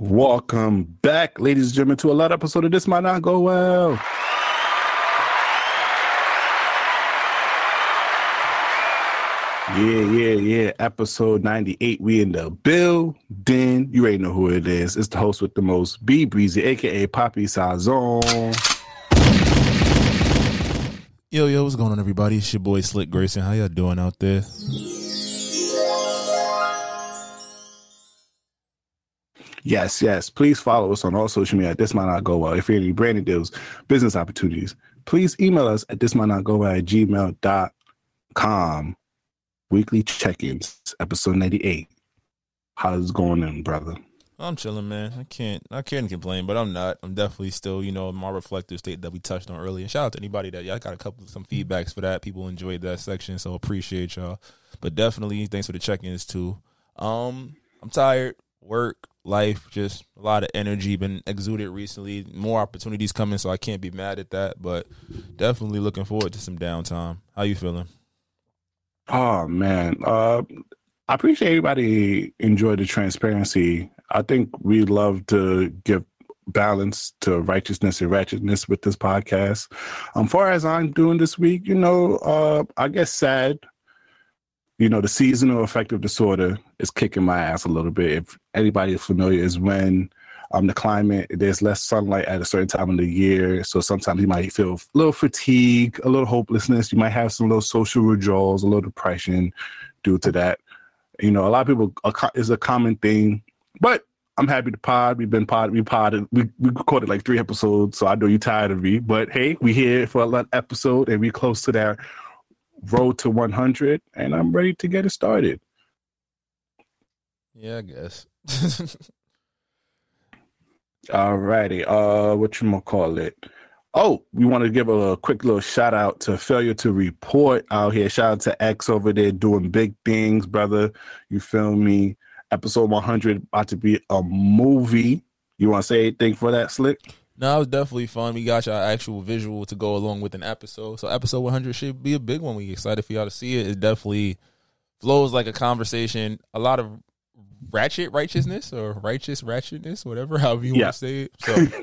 Welcome back, ladies and gentlemen, to a lot episode of This Might Not Go Well. Yeah, yeah, yeah. Episode 98. We in the building. You already know who it is. It's the host with the most, B Breezy, aka Poppy Sazon. Yo, yo, what's going on, everybody? It's your boy Slick Grayson. How y'all doing out there? Yes, yes. Please follow us on all social media. This might not go well. If you're any branding deals, business opportunities, please email us at this might not go well at gmail.com. Weekly check-ins, episode 98. How's it going on, brother? I'm chilling, man. I can't I can't complain, but I'm not. I'm definitely still, you know, my reflective state that we touched on earlier. Shout out to anybody that y'all got a couple some feedbacks for that. People enjoyed that section, so appreciate y'all. But definitely thanks for the check-ins too. Um, I'm tired. Work, life, just a lot of energy been exuded recently. More opportunities coming, so I can't be mad at that. But definitely looking forward to some downtime. How you feeling? Oh man, uh, I appreciate everybody enjoyed the transparency. I think we love to give balance to righteousness and ratchetness with this podcast. Um, far as I'm doing this week, you know, uh, I guess sad. You know, the seasonal affective disorder is kicking my ass a little bit. If anybody is familiar, is when um, the climate, there's less sunlight at a certain time of the year. So sometimes you might feel a little fatigue, a little hopelessness. You might have some little social withdrawals, a little depression due to that. You know, a lot of people is a common thing, but I'm happy to pod. We've been pod. We podded. We we recorded like three episodes, so I know you're tired of me. But hey, we here for a lot episode, and we close to that road to 100, and I'm ready to get it started. Yeah, I guess. All righty. Uh, what you gonna call it? Oh, we want to give a quick little shout out to Failure to Report out here. Shout out to X over there doing big things, brother. You feel me? Episode 100 about to be a movie. You want to say anything for that, Slick? No, it was definitely fun. We got your actual visual to go along with an episode. So episode 100 should be a big one. We excited for y'all to see it. It definitely flows like a conversation. A lot of ratchet righteousness or righteous ratchetness, whatever, however you yeah. want to say it. So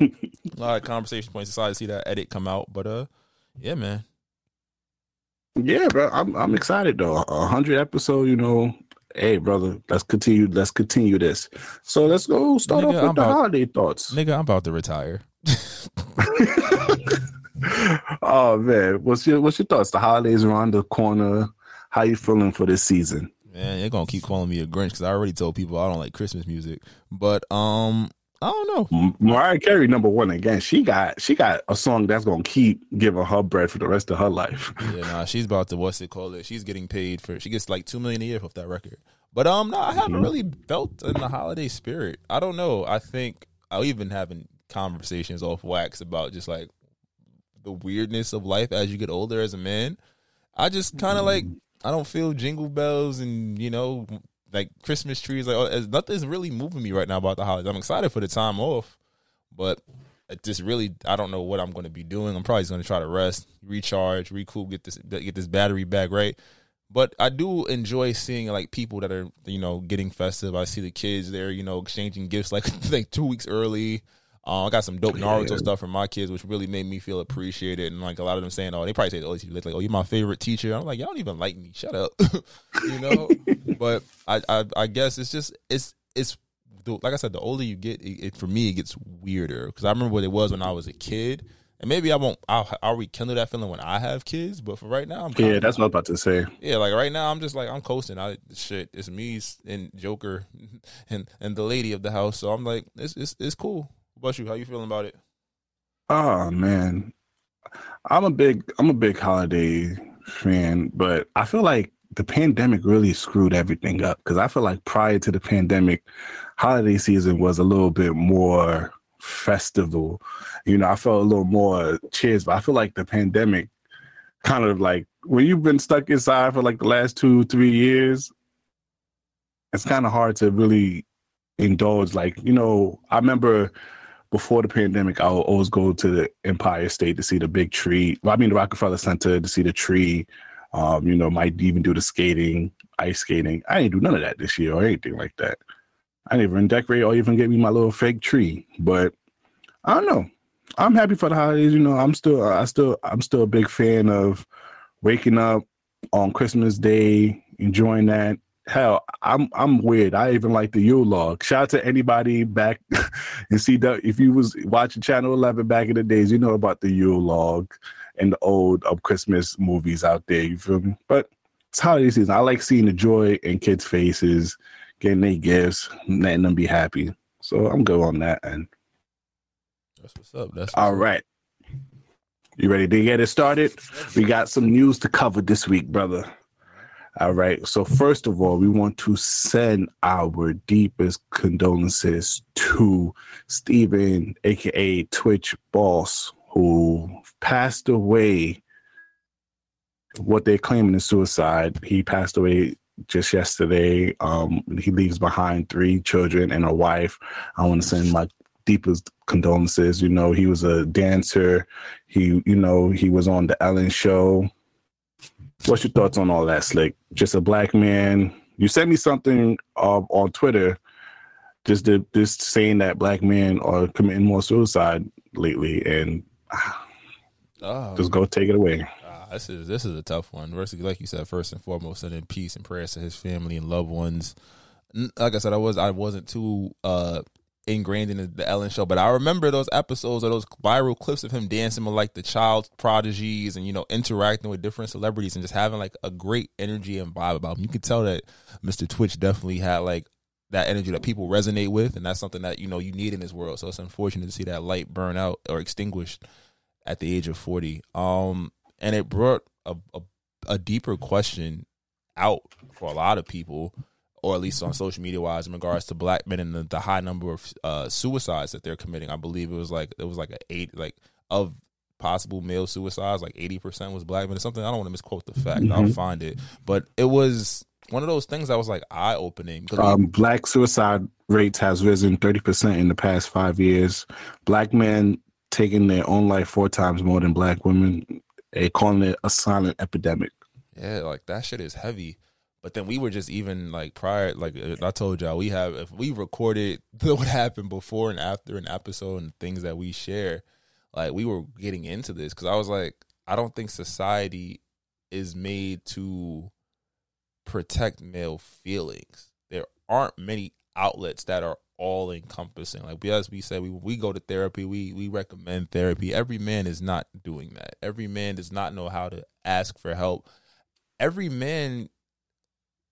a lot of conversation points. Decided to see that edit come out, but uh, yeah, man. Yeah, bro, I'm I'm excited though. A hundred episode, you know. Hey, brother, let's continue. Let's continue this. So let's go start nigga, off with I'm the about, holiday thoughts. Nigga, I'm about to retire. oh man, what's your what's your thoughts? The holidays around the corner. How you feeling for this season? Man, they're gonna keep calling me a Grinch because I already told people I don't like Christmas music. But um, I don't know. Mariah Carey, number one again. She got she got a song that's gonna keep giving her bread for the rest of her life. yeah, nah, she's about to what's it called? It. She's getting paid for. She gets like two million a year off that record. But um, no, I haven't mm-hmm. really felt in the holiday spirit. I don't know. I think I'll even having conversations off wax about just like the weirdness of life as you get older as a man. I just kind of mm-hmm. like I don't feel jingle bells and you know like Christmas trees. Like oh, nothing's really moving me right now about the holidays. I'm excited for the time off, but just really I don't know what I'm going to be doing. I'm probably going to try to rest, recharge, recoup, get this get this battery back right. But I do enjoy seeing like people that are you know getting festive. I see the kids there, you know, exchanging gifts like like two weeks early. Uh, I got some dope Naruto yeah. stuff from my kids, which really made me feel appreciated. And like a lot of them saying, "Oh, they probably say, oh, like, oh, you're my favorite teacher." I'm like, y'all don't even like me. Shut up, you know. but I, I, I guess it's just it's it's like I said, the older you get, it, it for me it gets weirder because I remember what it was when I was a kid. And maybe I won't. I'll, I'll rekindle that feeling when I have kids. But for right now, I'm yeah. That's what I was about to say. Yeah, like right now, I'm just like I'm coasting. I shit. It's me and Joker, and and the lady of the house. So I'm like, it's it's it's cool. You? How you feeling about it? Oh man, I'm a big I'm a big holiday fan, but I feel like the pandemic really screwed everything up because I feel like prior to the pandemic, holiday season was a little bit more festival. You know, I felt a little more cheers, but I feel like the pandemic kind of like when you've been stuck inside for like the last two, three years, it's kind of hard to really indulge. Like, you know, I remember before the pandemic, I would always go to the Empire State to see the big tree. Well, I mean, the Rockefeller Center to see the tree. Um, you know, might even do the skating, ice skating. I didn't do none of that this year or anything like that. I didn't even decorate or even get me my little fake tree. But I don't know. I'm happy for the holidays. You know, I'm still, I still, I'm still a big fan of waking up on Christmas Day, enjoying that. Hell, I'm I'm weird. I even like the Yule log. Shout out to anybody back and see that if you was watching Channel 11 back in the days, you know about the Yule log and the old of Christmas movies out there. You feel me? But it's holiday season. I like seeing the joy in kids' faces, getting their gifts, letting them be happy. So I'm good on that and That's what's up. That's what's All right. You ready to get it started? We got some news to cover this week, brother. All right. So, first of all, we want to send our deepest condolences to Stephen, aka Twitch Boss, who passed away. What they're claiming is suicide. He passed away just yesterday. Um, he leaves behind three children and a wife. I want to send my deepest condolences. You know, he was a dancer. He, you know, he was on the Ellen show. What's your thoughts on all that, Slick? Just a black man. You sent me something uh, on Twitter, just the, just saying that black men are committing more suicide lately, and Oh, just go take it away. ah, this is this is a tough one. First, like you said, first and foremost, sending peace and prayers to his family and loved ones. Like I said, I was I wasn't too uh ingrained in the, the Ellen show, but I remember those episodes or those viral clips of him dancing with like the child prodigies and you know interacting with different celebrities and just having like a great energy and vibe about him. You could tell that Mr. Twitch definitely had like that energy that people resonate with, and that's something that you know you need in this world. So it's unfortunate to see that light burn out or extinguished at the age of forty. Um, and it brought a a, a deeper question out for a lot of people, or at least on social media wise, in regards to black men and the, the high number of uh, suicides that they're committing. I believe it was like it was like a eight like of possible male suicides, like eighty percent was black men. It's something I don't want to misquote the fact. I'll find it, but it was one of those things that was like eye opening because Um, black suicide rates has risen 30% in the past five years. Black men taking their own life four times more than black women. They calling it a silent epidemic. Yeah, like that shit is heavy. But then we were just even like prior, like uh, I told y'all, we have if we recorded what happened before and after an episode and things that we share, like we were getting into this because I was like, I don't think society is made to protect male feelings. There aren't many outlets that are all encompassing. Like we as we said, we we go to therapy, we we recommend therapy. Every man is not doing that. Every man does not know how to ask for help. Every man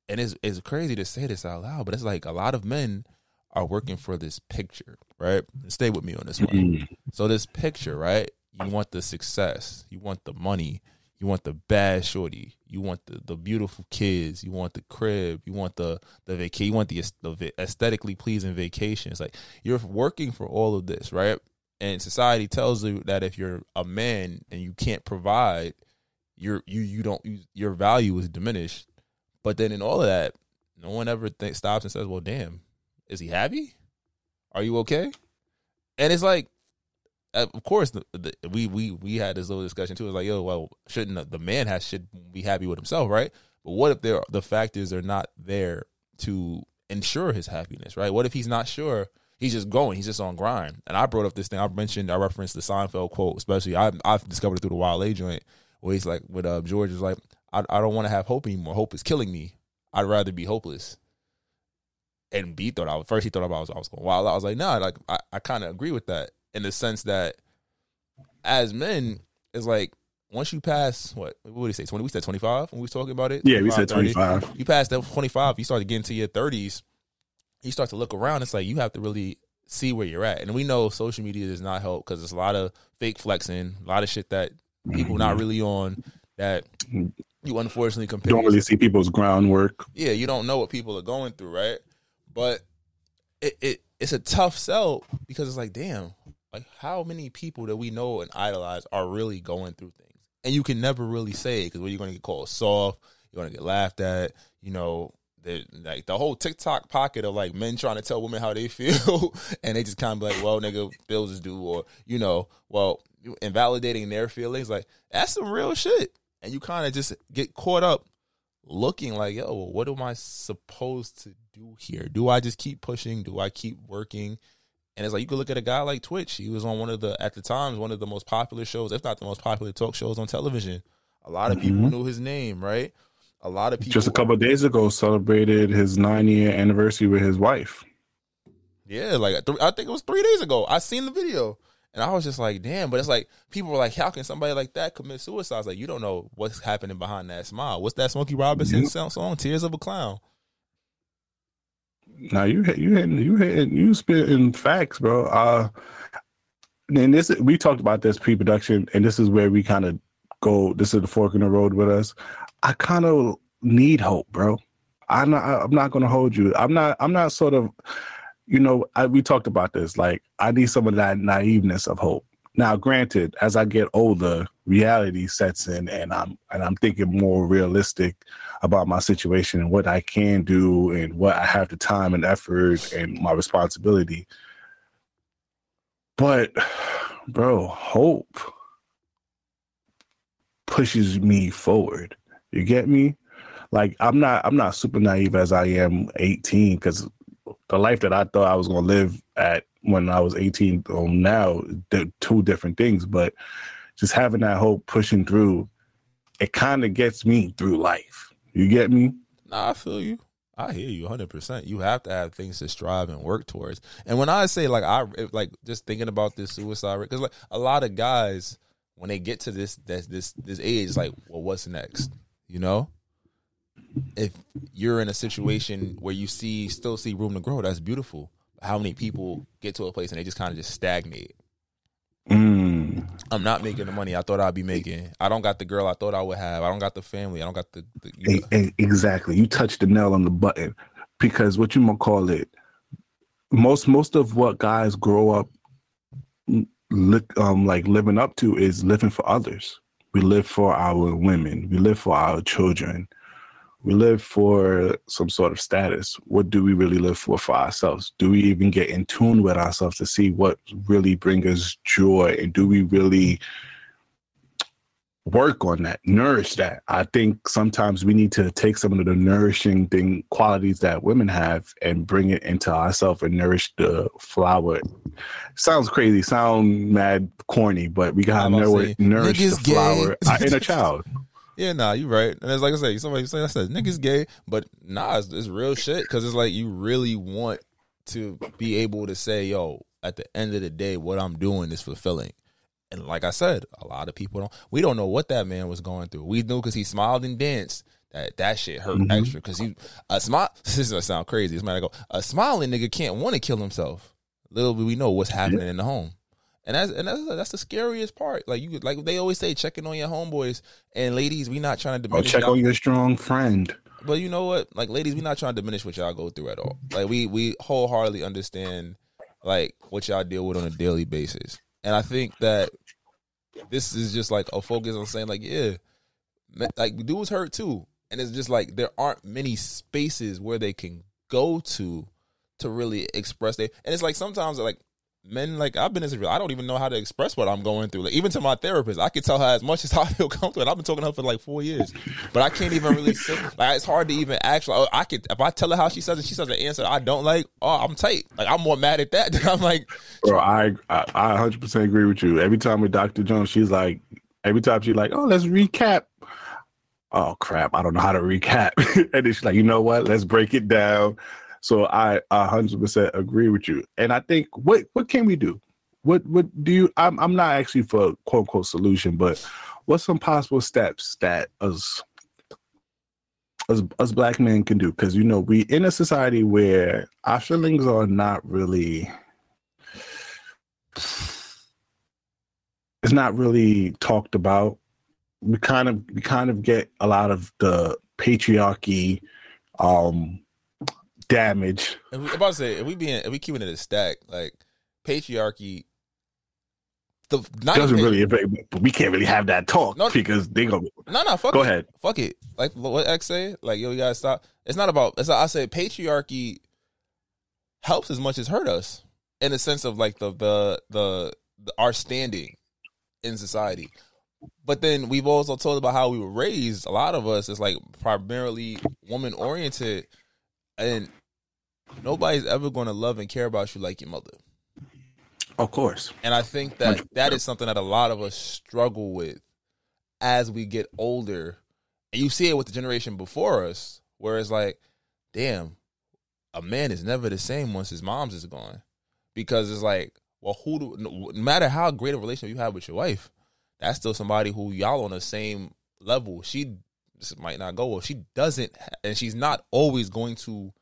and it's it's crazy to say this out loud, but it's like a lot of men are working for this picture, right? Stay with me on this one. Mm. So this picture, right? You want the success, you want the money, you want the bad shorty, you want the, the beautiful kids, you want the crib, you want the the vacation, you want the, the aesthetically pleasing vacations. Like you're working for all of this, right? And society tells you that if you're a man and you can't provide, you're you you don't you, your value is diminished. But then in all of that, no one ever stops and says, "Well, damn, is he happy? Are you okay?" And it's like of course, the, the, we we we had this little discussion too. It's like, yo, well, shouldn't the, the man has should be happy with himself, right? But what if there the fact is they're not there to ensure his happiness, right? What if he's not sure? He's just going. He's just on grind. And I brought up this thing. I mentioned. I referenced the Seinfeld quote, especially. I I've discovered it through the Wild A joint, where he's like, with uh, George is like, I I don't want to have hope anymore. Hope is killing me. I'd rather be hopeless. And B thought I was first. He thought I was I was going wild. I was like, nah, like I, I kind of agree with that in the sense that as men, it's like once you pass what what did he say? Twenty? We said twenty five when we was talking about it. Yeah, we said 25. You pass that twenty five, you start to get into your thirties. You start to look around. It's like you have to really see where you're at, and we know social media does not help because there's a lot of fake flexing, a lot of shit that people not mm-hmm. really on. That you unfortunately compare. Don't really see people's groundwork. Yeah, you don't know what people are going through, right? But it, it it's a tough sell because it's like, damn, like how many people that we know and idolize are really going through things, and you can never really say because what you're going to get called soft, you're going to get laughed at, you know. Like the whole TikTok pocket of like men trying to tell women how they feel, and they just kind of like, well, nigga, bills is due, or you know, well, invalidating their feelings. Like that's some real shit, and you kind of just get caught up looking like, yo, what am I supposed to do here? Do I just keep pushing? Do I keep working? And it's like you could look at a guy like Twitch. He was on one of the at the times one of the most popular shows, if not the most popular talk shows on television. A lot of people mm-hmm. knew his name, right? A lot of people just a couple days ago celebrated his nine year anniversary with his wife. Yeah, like I think it was three days ago. I seen the video. And I was just like, damn. But it's like people were like, how can somebody like that commit suicide? It's like you don't know what's happening behind that smile. What's that Smokey Robinson yeah. song, "Tears of a Clown"? Now you you hitting you hitting you spitting facts, bro. Uh, and this we talked about this pre-production, and this is where we kind of go. This is the fork in the road with us. I kind of need hope, bro. I'm not. I'm not going to hold you. I'm not. I'm not sort of you know, I, we talked about this. Like, I need some of that naiveness of hope. Now, granted, as I get older, reality sets in, and I'm and I'm thinking more realistic about my situation and what I can do and what I have the time and effort and my responsibility. But, bro, hope pushes me forward. You get me? Like I'm not I'm not super naive as I am 18 because the life that I thought I was going to live at when I was 18 on now, they're two different things. But just having that hope pushing through, it kind of gets me through life. You get me? Nah, I feel you. I hear you 100%. You have to have things to strive and work towards. And when I say like I like just thinking about this suicide rate cuz like a lot of guys when they get to this this this this age like well what's next? You know? If you're in a situation where you see still see room to grow, that's beautiful. How many people get to a place and they just kind of just stagnate? Mm. I'm not making the money I thought I'd be making. I don't got the girl I thought I would have. I don't got the family. I don't got the, the you know. exactly. You touched the nail on the button because what you gonna call it? Most most of what guys grow up look um like living up to is living for others. We live for our women. We live for our children we live for some sort of status. What do we really live for for ourselves? Do we even get in tune with ourselves to see what really brings us joy? And do we really work on that, nourish that? I think sometimes we need to take some of the nourishing thing qualities that women have and bring it into ourselves and nourish the flower. Sounds crazy, sound mad corny, but we gotta nourish, nourish the flower in a child. Yeah, nah, you right. And it's like I say, somebody say I said niggas gay, but nah, it's, it's real shit because it's like you really want to be able to say, yo, at the end of the day, what I'm doing is fulfilling. And like I said, a lot of people don't. We don't know what that man was going through. We knew because he smiled and danced. That that shit hurt mm-hmm. extra because he a smile. This is gonna sound crazy. This might go a smiling nigga can't want to kill himself. Little bit we know what's happening yeah. in the home. And that's and that's that's the scariest part. Like you like they always say, checking on your homeboys and ladies. We not trying to diminish. check on your strong friend. But you know what? Like ladies, we not trying to diminish what y'all go through at all. Like we we wholeheartedly understand like what y'all deal with on a daily basis. And I think that this is just like a focus on saying like, yeah, like dudes hurt too. And it's just like there aren't many spaces where they can go to to really express their and it's like sometimes like men like I've been in this real. I don't even know how to express what I'm going through. Like even to my therapist, I can tell her as much as I feel comfortable. I've been talking to her for like four years, but I can't even really say. Like it's hard to even actually. Oh, I could if I tell her how she says it, she says an answer I don't like. Oh, I'm tight. Like I'm more mad at that than I'm like. Bro, I I, I 100 percent agree with you. Every time with Dr. Jones, she's like, every time she's like, oh, let's recap. Oh crap! I don't know how to recap, and then she's like, you know what? Let's break it down so I 100% agree with you. And I think what what can we do? What what do you? I'm I'm not actually for quote unquote solution, but what's some possible steps that us us, us black men can do? Because you know we in a society where our feelings are not really. It's not really talked about we kind of we kind of get a lot of the patriarchy um damage. If we, about to say if we being if we keeping it a stack, like patriarchy. The not Doesn't really, but we can't really have that talk No. because they go. No, no, fuck Go it. ahead. Fuck it. Like what X say? Like, yo, you gotta stop. It's not about it's not, I say patriarchy helps as much as hurt us in the sense of like the the the, the our standing in society. But then we've also told about how we were raised. A lot of us is like primarily woman oriented and nobody's ever gonna love and care about you like your mother. Of course. And I think that that is something that a lot of us struggle with as we get older. And you see it with the generation before us, where it's like, damn, a man is never the same once his mom's is gone. Because it's like, well, who do, no matter how great a relationship you have with your wife, that's still somebody who y'all on the same level. She this might not go well. She doesn't, and she's not always going to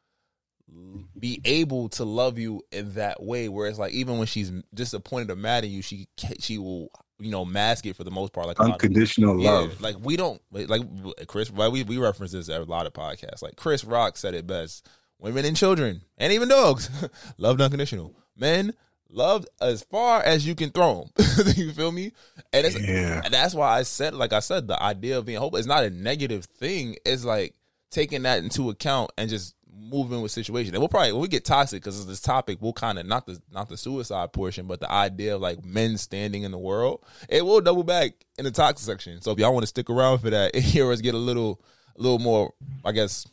be able to love you in that way. Where it's like even when she's disappointed or mad at you, she she will you know mask it for the most part. Like a lot of- Unconditional yeah, love. like we don't like Chris. We we reference this at a lot of podcasts. Like Chris Rock said it best: women and children, and even dogs, loved unconditional. Men loved as far as you can throw them. you feel me? And it's Yeah. and that's why I said, like I said, the idea of being hopeless is not a negative thing. It's like taking that into account and just moving with situation. And we'll probably when we get toxic because this topic, we'll kind of not the not the suicide portion, but the idea of like men standing in the world. It will double back in the toxic section. So if y'all want to stick around for that, and hear us get a little a little more, I guess,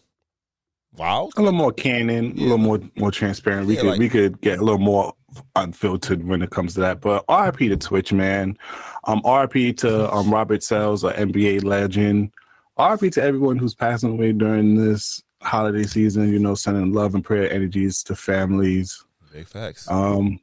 Wow. a little more canon, a little more more transparent. We Yeah, could like- we could get a little more unfiltered when it comes to that. But RIP to Twitch, man. Um, RIP to um Robert Sells, an NBA legend. RIP to everyone who's passing away during this holiday season. You know, sending love and prayer energies to families. Big facts. Um,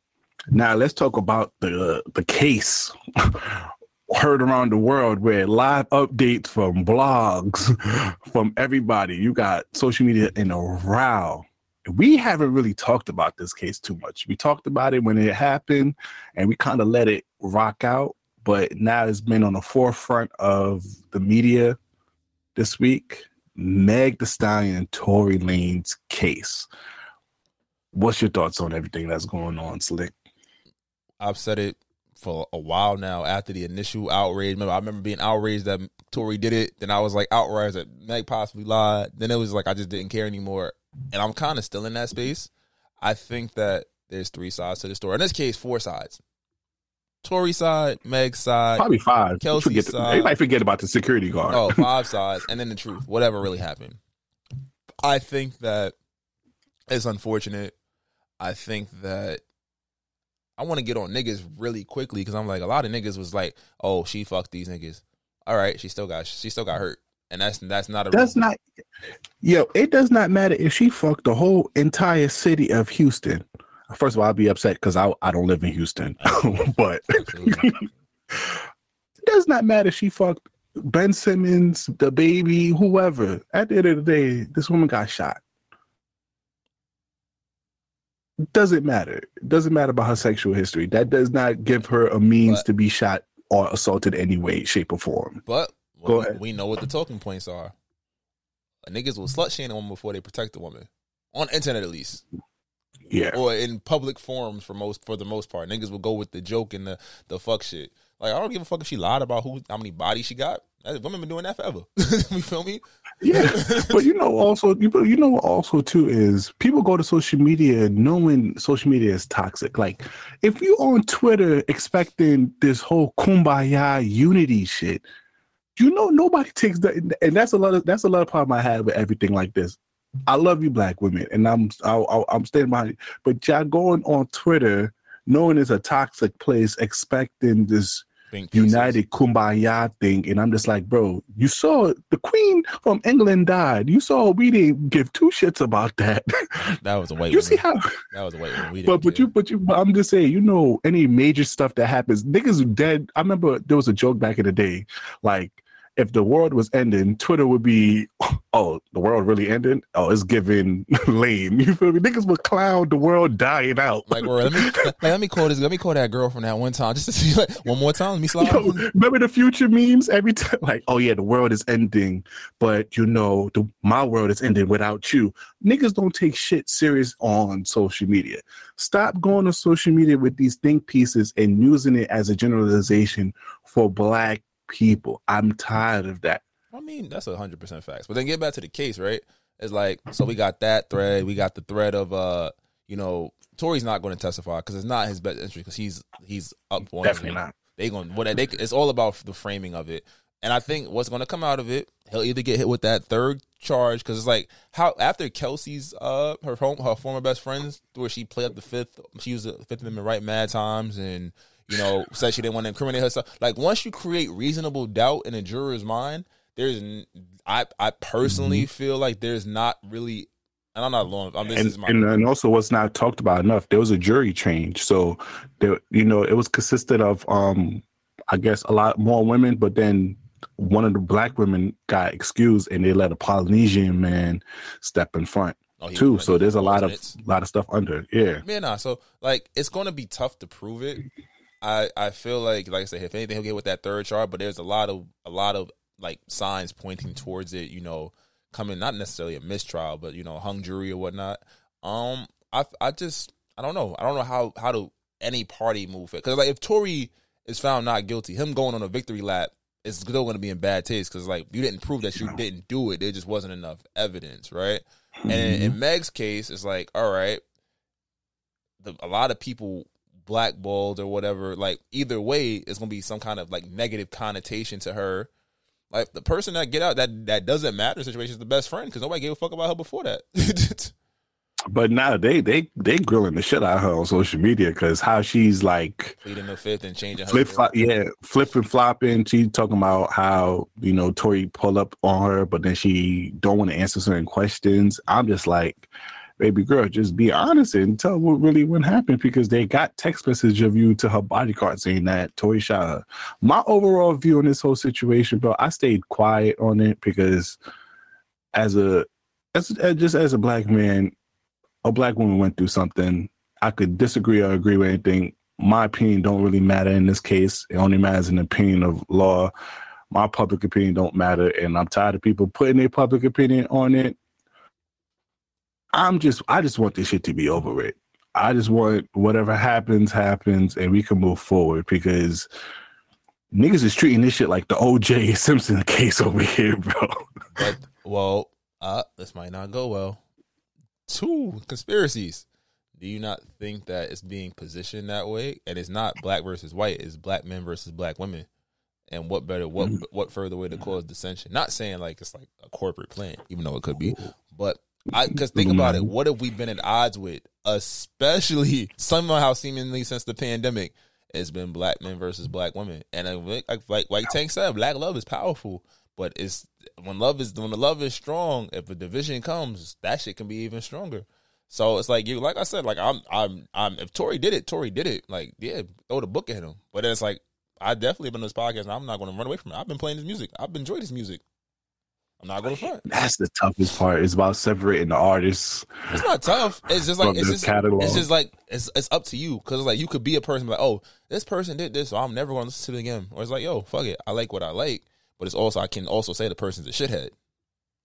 now let's talk about the the case heard around the world where live updates from blogs from everybody. You got social media in a row. We haven't really talked about this case too much. We talked about it when it happened and we kind of let it rock out, but now it's been on the forefront of the media this week. Meg the Stallion, and Tory Lanez case. What's your thoughts on everything that's going on, Slick? I've said it for a while now. After the initial outrage, remember I remember being outraged that Tory did it. Then I was like outraged that Meg possibly lied. Then it was like I just didn't care anymore, and I'm kind of still in that space. I think that there's three sides to the story. In this case, four sides: Tory side, Meg side, Probably five. Kelsey Forget- side. Everybody forget about the security guard. oh, five sides, and then the truth, whatever really happened. I think that it's unfortunate. I think that I want to get on niggas really quickly because I'm like a lot of niggas was like, oh, she fucked these niggas. All right, she still got she still got hurt, and that's that's not a Does not, yo, it does not matter if she fucked the whole entire city of Houston. First of all, I'd be upset because I, I don't live in Houston. but it does not matter if she fucked Ben Simmons, the baby, whoever. At the end of the day, this woman got shot. Doesn't matter. It doesn't matter about her sexual history. That does not give her a means But- to be shot or assaulted any way, shape, or form. But Go we, ahead. we know what the talking points are. Niggas will slut shame a woman before they protect a woman on internet at least. Yeah. or in public forums for most for the most part. Niggas will go with the joke and the the fuck shit. Like I don't give a fuck if she lied about who how many bodies she got. Women been doing that forever. you feel me? Yeah, but you know, also you you know, what also too is people go to social media knowing social media is toxic. Like, if you on Twitter expecting this whole kumbaya unity shit, you know nobody takes that, and that's a lot of that's a lot of problem I had with everything like this. I love you, black women, and I'm I, I'm standing behind you. But y'all going on Twitter knowing it's a toxic place, expecting this united kumbaya thing and i'm just like bro you saw the queen from england died you saw we didn't give two shits about that That was a white you woman. see how that was a white but but you but you but i'm just saying you know any major stuff that happens niggas dead i remember there was a joke back in the day like if the world was ending, Twitter would be, oh, the world really ended. Oh, it's giving lame. You feel me? Niggas would clown the world dying out. Like, bro, let me like, let me call this. Let me call that girl from that one time just to see like one more time. Let me slide. Yo, remember the future memes every time? Like, oh yeah, the world is ending, but you know, the, my world is ending without you. Niggas don't take shit serious on social media. Stop going on social media with these think pieces and using it as a generalization for black people. I'm tired of that. I mean, that's a hundred percent facts. But then get back to the case, right? It's like so we got that thread. We got the thread of uh, you know, Tory's not going to testify because it's not his best interest because he's he's up on Definitely not. They going what they it's all about the framing of it. And I think what's going to come out of it, he'll either get hit with that third charge because it's like how after Kelsey's uh her home her former best friends where she played up the fifth, she was the Fifth Amendment right mad times and you know said she didn't want to incriminate herself. Like once you create reasonable doubt in a juror's mind, there's I I personally Mm-hmm. feel like there's not really. And I'm not alone. I'm, this is and, my and and also what's not talked about enough there was a jury change so there you know it was consisted of um i guess a lot more women but then one of the black women got excused and they let a polynesian man step in front Oh, too so he there's a lot of lot of stuff under yeah Yeah, nah. So like, it's going to be tough to prove it. I I feel like, like I said, if anything, he'll get with that third chart. But there's a lot of a lot of like signs pointing towards it. You know, coming not necessarily a mistrial, but you know, hung jury or whatnot. Um, I I just I don't know. I don't know how how to any party move it because like if Tory is found not guilty, him going on a victory lap is still going to be in bad taste because like you didn't prove that you didn't do it. There just wasn't enough evidence, right? And in, in Meg's case, it's like, all right, the, a lot of people blackballed or whatever. Like either way, it's gonna be some kind of like negative connotation to her. Like the person that get out that that doesn't matter situation is the best friend because nobody gave a fuck about her before that. but now they they they grilling the shit out of her on social media because how she's like Pleading the fifth and changing flip flop, yeah, flipping flopping. She talking about how you know Tory pull up on her, but then she don't want to answer certain questions. I'm just like, baby girl, just be honest and tell what really what happened because they got text message of you to her bodyguard saying that Tory shot. My overall view on this whole situation, bro, I stayed quiet on it because as a as, as just as a black man, a black woman went through something. I could disagree or agree with anything my opinion don't really matter in this case. It only matters the opinion of law. My public opinion don't matter, and I'm tired of people putting their public opinion on it. I'm just, I just want this shit to be over with. I just want whatever happens, happens, and we can move forward because niggas is treating this shit like the O.J. Simpson case over here, bro. But well, uh, this might not go well. Two conspiracies. Do you not think that it's being positioned that way? And it's not black versus white; it's black men versus black women. And what better, what what further way to cause dissension? Not saying like it's like a corporate plan, even though it could be. But because think about it. What have we been at odds with? Especially somehow, seemingly since the pandemic, it's been black men versus black women. And like like like Tank said, black love is powerful. But it's when love is when the love is strong. If a division comes, that shit can be even stronger. So it's like you, like I said, like I'm, I'm, I'm. If Tory did it, Tory did it. Like yeah, throw the book at him. But it's like I definitely been on this podcast, and I'm not going to run away from it. I've been playing his music. I've enjoyed his music. I'm not going to front. That's the toughest part. It's about separating the artists. It's not tough. It's just like it's just catalog. it's just like it's it's up to you because like you could be a person like oh this person did this so I'm never going to listen to it again or it's like yo fuck it I like what I like but it's also I can also say the person's a shithead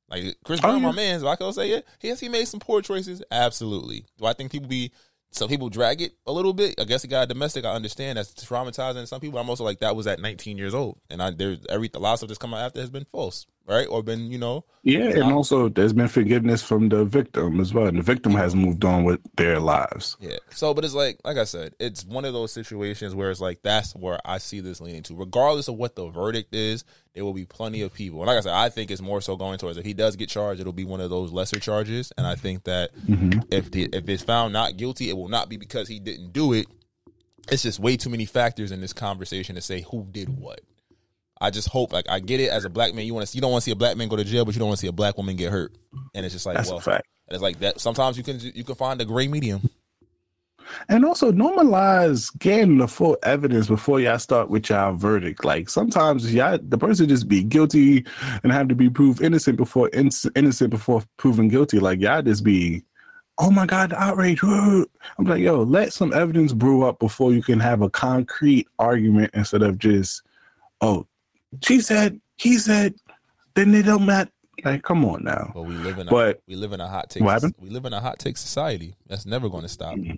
like Chris Oh, Brown my yeah. man so I can say it yes he made some poor choices absolutely do I think people be some people drag it a little bit I guess he got domestic I understand that's traumatizing to some people I'm also like that was at 19 years old and I there's every a lot of stuff that's come out after has been false right or been you know Yeah, and also there's been forgiveness from the victim as well. And the victim has moved on with their lives. Yeah. So, but it's like, like I said, it's one of those situations where it's like that's where I see this leaning to. Regardless of what the verdict is, there will be plenty of people. And like I said, I think it's more so going towards if he does get charged, it'll be one of those lesser charges. And I think that mm-hmm. if the if it's found not guilty, it will not be because he didn't do it. It's just way too many factors in this conversation to say who did what. I just hope, like, I get it as a black man. You want to, you don't want to see a black man go to jail, but you don't want to see a black woman get hurt. And it's just like, That's well, a fact. it's like that. Sometimes you can, you can find a gray medium. And also normalize getting the full evidence before y'all start with y'all verdict. Like sometimes y'all the person just be guilty and have to be proved innocent before innocent before proven guilty. Like y'all just be oh my god, the outrage. I'm like, yo, let some evidence brew up before you can have a concrete argument instead of just, oh, she said, he said, then they don't matter. Like, come on now. But we live in a, But- we live in a hot take. What happened? We live in a hot take society. That's never going to stop. Mm-hmm.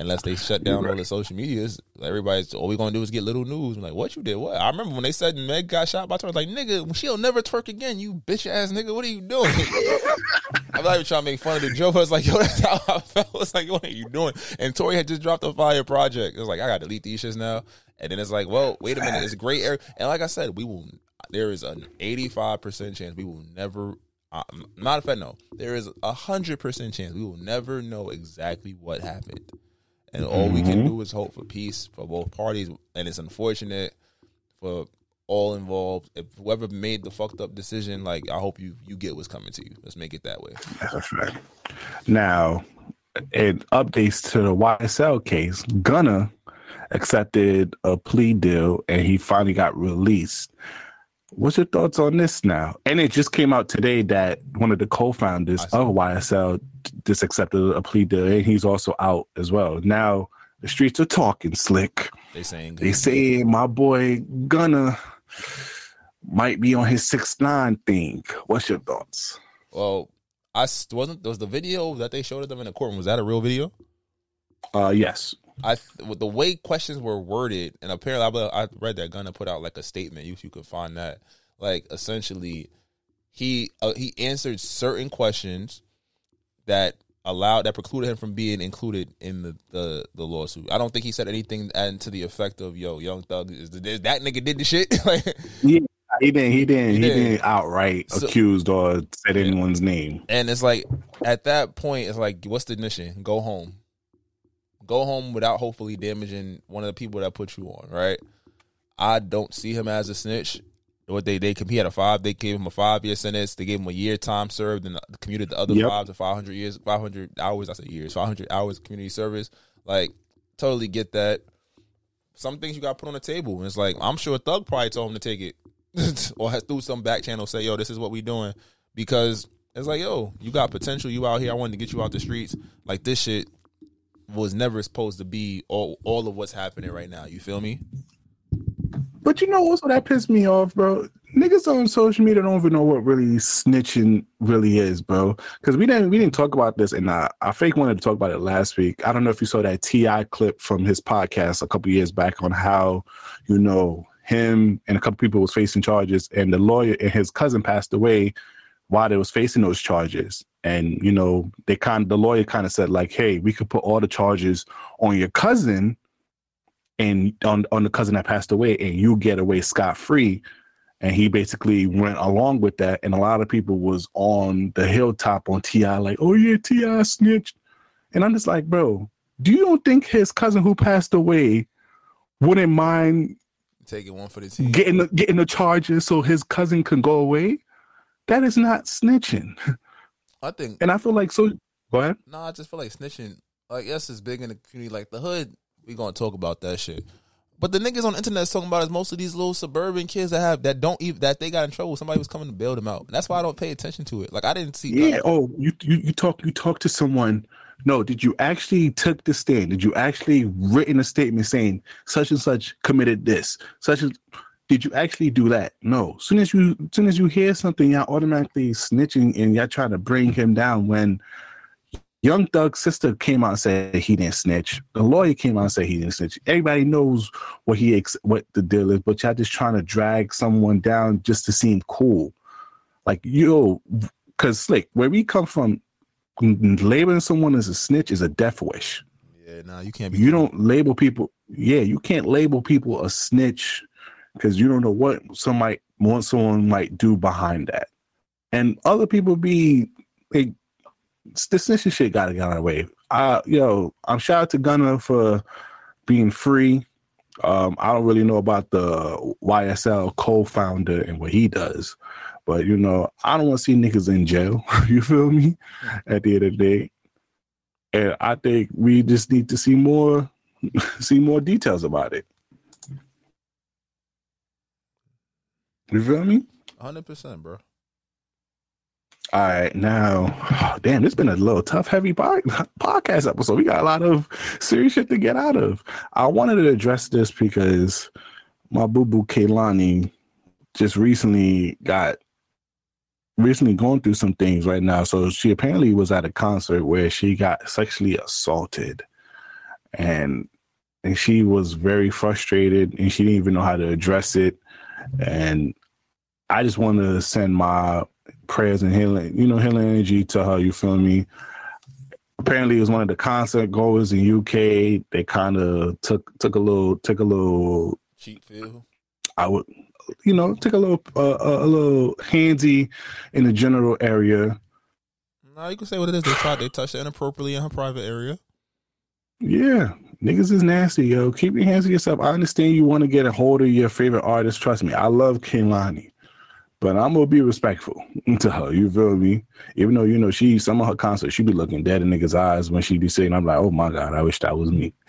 Unless they shut down all the social medias, everybody's all we're gonna do is get little news. I'm like, what you did? What? I remember when they said Meg got shot by twerk. Like, nigga, she'll never twerk again. You bitch ass nigga. What are you doing? I'm not even trying to make fun of the joke. I was like, yo, that's how I felt. It's like, what are you doing? And Tory had just dropped a fire project. It was like, I got to delete these shits now. And then it's like, well, wait a minute, it's gray area. And like I said, we will. There is an 85 percent chance we will never. Uh, not if I know. There is a hundred percent chance we will never know exactly what happened, and all we can do is hope for peace for both parties. And it's unfortunate for all involved. If whoever made the fucked up decision, like I hope you you get what's coming to you. Let's make it that way. That's a fact. Now, in updates to the YSL case, Gunna accepted a plea deal and he finally got released. What's your thoughts on this now? And it just came out today that one of the co-founders of YSL just accepted a plea deal and he's also out as well. Now the streets are talking slick. They saying They say my boy Gunna might be on his six nine thing. What's your thoughts? Well, I wasn't. Was the video that they showed of them in the courtroom was that a real video? Uh yes. I th- the way questions were worded, and apparently I, I read that Gunna put out like a statement. If you could find that, like essentially, he uh, he answered certain questions that allowed that precluded him from being included in the the, the lawsuit. I don't think he said anything and to the effect of "Yo, Young Thug is, the, is that nigga did the shit." like, Yeah, he didn't. He didn't. He He, didn't. didn't outright So- accused or said anyone's name. And it's like at that point, it's like, what's the mission? Go home. Go home without hopefully damaging one of the people that put you on, right? I don't see him as a snitch. What they they he had a five. They gave him a five year sentence. They gave him a year time served and uh, commuted the other Yep. five to five hundred years, five hundred hours. I said years, five hundred hours community service. Like totally get that. Some things you got to put on the table. And it's like I'm sure a Thug probably told him to take it, or has through some back channel say, "Yo, this is what we doing," because it's like, "Yo, you got potential. You out here. I wanted to get you out the streets. Like this shit was never supposed to be all all of what's happening right now. You feel me? But you know what's what that pissed me off, bro? Niggas on social media don't even know what really snitching really is, bro. Because we didn't we didn't talk about this, and I, I fake wanted to talk about it last week. I don't know if you saw that T.I. clip from his podcast a couple years back on how, you know, him and a couple people was facing charges, and the lawyer and his cousin passed away while they was facing those charges. And you know, they kind of the lawyer kind of said like, "Hey, we could put all the charges on your cousin." and on on the cousin that passed away, and you get away scot free. And he basically went along with that, and a lot of people was on the hilltop on T.I., like, "Oh yeah, T.I. snitched," and I'm just like, bro, do you don't think his cousin who passed away wouldn't mind Taking one for the team. getting the, getting the charges so his cousin can go away? That is not snitching, I think and I feel like so. Go ahead. No, I just feel like snitching. Like yes, it's big in the community. Like the hood, we gonna talk about that shit. But the niggas on the internet talking about is most of these little suburban kids that have that don't even that they got in trouble. Somebody was coming to bail them out. And that's why I don't pay attention to it. Like I didn't see. Yeah. Oh, you you you talk you talk to someone. No, did you actually took the stand? Did you actually written a statement saying such and such committed this? Such as did you actually do that? No. Soon as you soon as you hear something, y'all automatically snitching and y'all trying to bring him down. When Young Thug's sister came out and said he didn't snitch. The lawyer came out and said he didn't snitch. Everybody knows what he ex- what the deal is, but y'all just trying to drag someone down just to seem cool. Like yo, because slick, where we come from, labeling someone as a snitch is a death wish. Yeah, nah, you can't be. You don't label people. Yeah, you can't label people a snitch because you don't know what somebody what someone might do behind that. And other people be like, the snitching shit got to get out of the way. Uh, yo, I'm shout out to Gunna for being free. Um, I don't really know about the YSL co-founder and what he does, but you know, I don't want to see niggas in jail. you feel me? At the end of the day, and I think we just need to see more, see more details about it. You feel me? Hundred percent, bro. All right, now, oh, damn, this been a little tough, heavy podcast episode. We got a lot of serious shit to get out of. I wanted to address this because my boo boo Kehlani just recently got recently going through some things right now. So she apparently was at a concert where she got sexually assaulted, and and she was very frustrated, and she didn't even know how to address it. And I just want to send my prayers and healing, you know, healing energy to her. You feel me? Apparently, it was one of the concert goers in UK. They kind of took took a little took a little cheap feel. I would, you know, took a little uh, a little handsy in the general area. No, you can say what it is. They tried. They touched inappropriately in her private area. Yeah, niggas is nasty, yo. Keep your hands to yourself. I understand you want to get a hold of your favorite artist. Trust me, I love Kehlani. But I'm gonna be respectful to her. You feel me? Even though you know she, some of her concerts, she be looking dead in niggas' eyes when she be saying, "I'm like, oh my god, I wish that was me."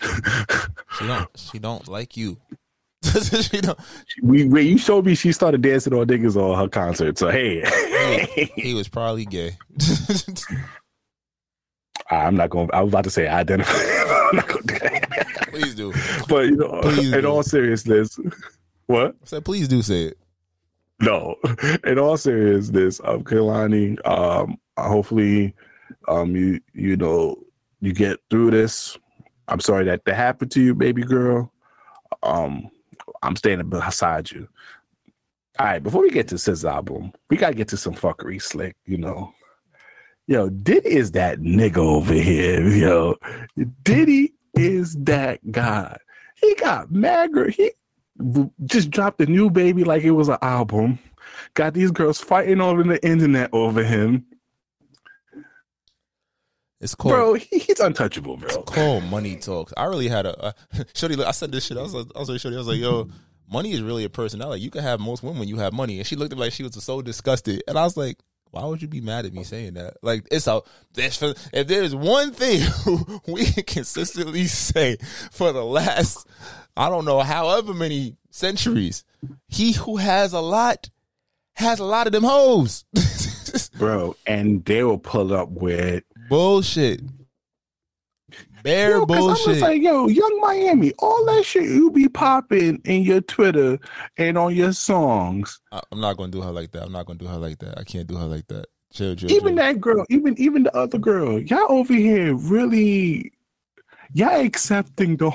she don't. She don't like you. she don't. We, we, you showed me she started dancing on niggas on her concert. So hey, he, he was probably gay. Ah, I'm not going. To, I was about to say identify. I'm not going do. Please do. But you know, please in do. all seriousness, what? I said, please do say it. No, in all seriousness, um, Kehlani, um, hopefully, um, you you know, you get through this. I'm sorry that that happened to you, baby girl. Um, I'm standing beside you. All right, before we get to SZA's album, we gotta get to some fuckery slick, you know. Yo, Diddy is that nigga over here, yo. Diddy is that guy. He got mad He just dropped a new baby like it was an album. Got these girls fighting over the internet over him. It's called, bro. He's untouchable, bro. It's called money talks. I really had a uh, shorty. I said this shit. I was, I was like, shorty. I was like, yo, money is really a personality. You can have most women when you have money. And she looked at me like she was so disgusted. And I was like, why would you be mad at me saying that? Like it's a if there's one thing we consistently say for the last I don't know however many centuries, he who has a lot has a lot of them hoes. Bro, and they will pull up with bullshit. Bare yo, bullshit. I'm just like, yo, Yung Miami, all that shit you be popping in your Twitter and on your songs. I, am not gonna do her like that. I'm not gonna do her like that. I can't do her like that. Chill, chill, even chill. that girl, even even the other girl, y'all over here really y'all accepting the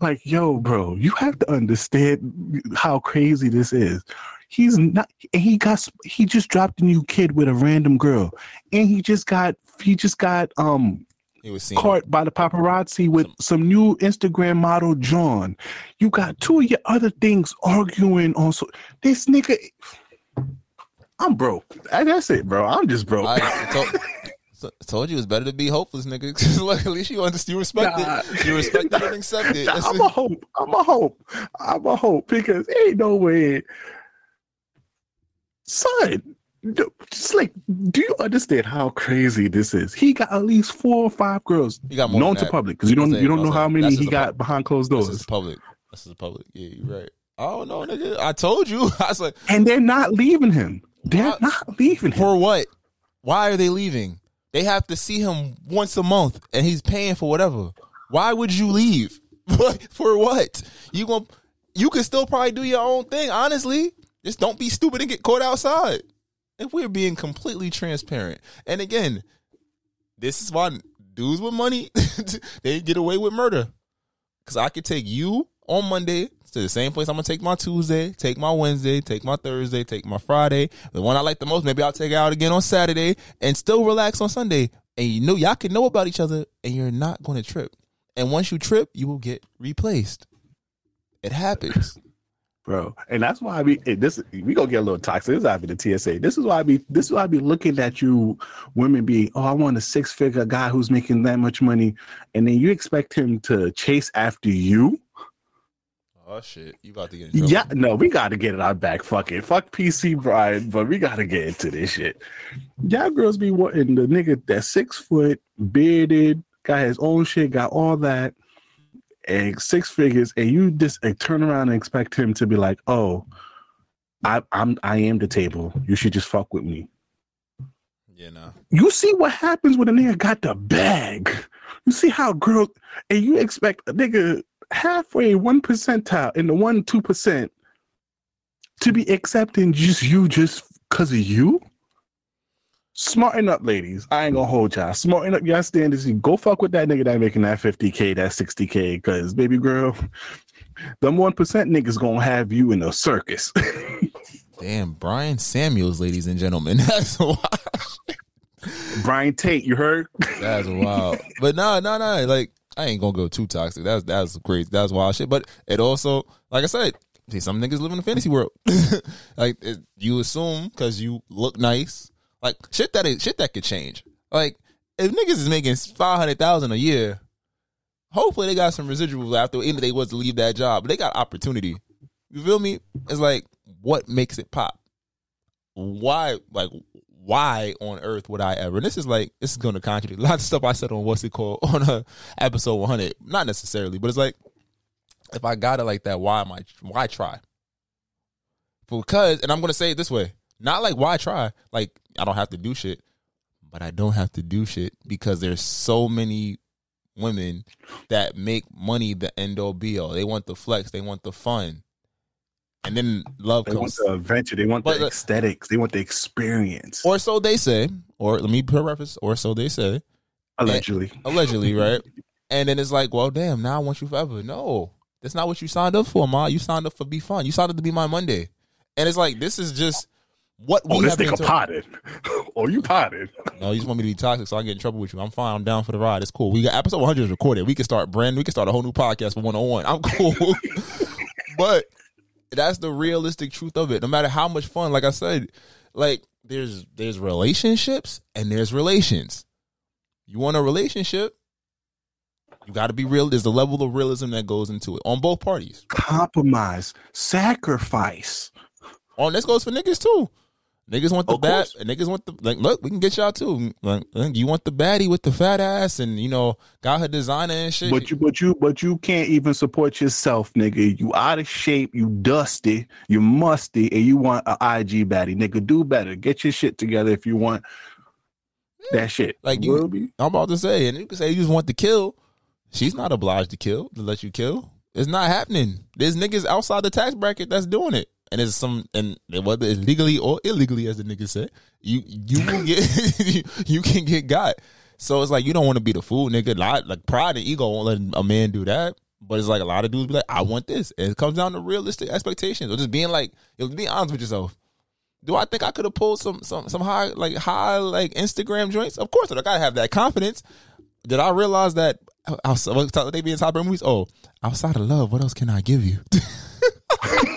like, yo, bro, you have to understand how crazy this is. He's not. He got. He just dropped a new kid with a random girl, and he just got. He just got um he was caught by the paparazzi with some, some, new Instagram model John. You got two of your other things arguing on so this nigga. I'm broke. That's it, bro. I'm just broke. I told, told you it's better to be hopeless, nigga. Look, at least you respect nah. it. You respect it and accept it. I'm a hope. I'm a hope. I'm a hope because ain't no way, son just like, do you understand how crazy this is? He got at least four or five girls he got more known to public because you don't you don't know how many he got behind closed doors. This is public. This is public. Yeah, you're right. I don't know, nigga. I told you. I was like, and they're not leaving him. They're not leaving him for what? Why are they leaving? They have to see him once a month, and he's paying for whatever. Why would you leave? for what? You going you can still probably do your own thing. Honestly, just don't be stupid and get caught outside if we're being completely transparent. And again, this is why dudes with money they get away with murder. Cause I could take you on Monday to the same place I'm gonna take my Tuesday, take my Wednesday, take my Thursday, take my Friday. The one I like the most, maybe I'll take it out again on Saturday and still relax on Sunday. And you know y'all can know about each other and you're not gonna trip. And once you trip, you will get replaced. It happens bro. And that's why be this. We gonna get a little toxic. This is after the TSA. This is why I be. This is why I be looking at you, women. Be oh, I want a six figure guy who's making that much money, and then you expect him to chase after you. Oh shit! You about to get Yeah, no, we got to get it out back. Fuck it, fuck PC Brian, but we got to get into this shit. Y'all girls be wanting the nigga that six foot, bearded, got his own shit, got all that, and six figures, and you just like, turn around and expect him to be like, "Oh, I, I'm I am the table. You should just fuck with me." Yeah, no. You see what happens when a nigga got the bag. You see how girls, and you expect a nigga halfway one percentile in the one two percent to be accepting just you just because of you. Smarten up, ladies. I ain't gonna hold y'all. Smarten up y'all standards. Go fuck with that nigga that making that 50k, that 60k, cause baby girl, them one percent niggas gonna have you in a circus. Damn, Brian Samuels, ladies and gentlemen. That's wild. Brian Tate, you heard? That's wild. But no, no, no. Like I ain't gonna go too toxic. That's that's crazy. That's wild shit. But it also, like I said, see, some niggas live in the fantasy world. like it, you assume because you look nice, like shit that is shit that could change. Like if niggas is making five hundred thousand a year, hopefully they got some residuals after even if they was to leave that job. But they got opportunity. You feel me? It's like what makes it pop? Why like why on earth would I ever? And this is like this is going to contradict a lot of stuff I said on what's it called on a episode 100. Not necessarily, but it's like if I got it like that, why am I? Why try? Because, and I'm going to say it this way: not like why try? Like I don't have to do shit, but I don't have to do shit because there's so many women that make money the end all be all. They want the flex, they want the fun. And then love They comes want the adventure. They want But the the- aesthetics. They want the experience. or so they say, or let me put a reference, or so they say, allegedly. allegedly, right? And then it's like, well, damn, now I want you forever. No, that's not what you signed up for, ma. You signed up for be fun. You signed up to be my Monday, and it's like this is just what we Oh, this have been nigga told. potted. oh, you potted. No, you just want me to be toxic, so I get in trouble with you. I'm fine. I'm down for the ride. It's cool. We got episode 100 is recorded. We can start brand. We can start a whole new podcast for 101. I'm cool, but that's the realistic truth of it. No matter how much fun, like I said, like there's there's relationships and there's relations. You want a relationship, you got to be real. There's a level of realism that goes into it on both parties. Compromise. Sacrifice. Oh, on this goes for niggas too. Niggas want the bad. Niggas want the like. Look, we can get y'all too. Like, you want the baddie with the fat ass, and you know, got her designer and shit. But you, but you, but you can't even support yourself, nigga. You out of shape. You dusty. You musty, and you want an IG baddie, nigga. Do better. Get your shit together if you want that shit. Like you- Will be. I'm about to say, and you can say you just want to kill. She's not obliged to kill to let you kill. It's not happening. There's niggas outside the tax bracket that's doing it, and it's some and whether it's legally or illegally, as the niggas say, you you get you, you can get got. So it's like you don't want to be the fool, nigga. Lot like pride and ego won't let a man do that. But it's like a lot of dudes be like, I want this. And it comes down to realistic expectations or just being like, yo, be honest with yourself. Do I think I could have pulled some some some high like high like Instagram joints? Of course, I gotta have that confidence. Did I realize that outside they be in top movies? Oh, outside of love, what else can I give you?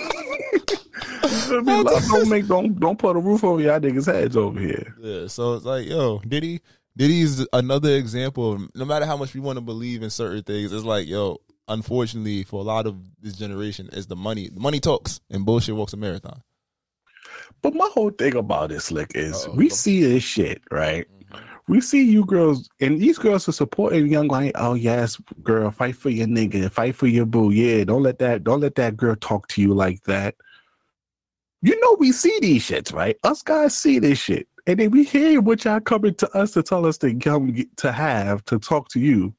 I mean, love don't make don't don't put a roof over y'all niggas' heads over here. yeah, so it's like, yo, Diddy, Diddy's another example of no matter how much we want to believe in certain things, it's like, yo, unfortunately for a lot of this generation, it's the money. The money talks and bullshit walks a marathon. But my whole thing about this slick is Uh-oh. we see this shit, right? Mm-hmm. We see you girls, and these girls are supporting young like, oh yes, girl, fight for your nigga, fight for your boo. Yeah, don't let that, don't let that girl talk to you like that. You know, we see these shits, right? Us guys see this shit, and then we hear what y'all coming to us to tell us to come get, to have to talk to you.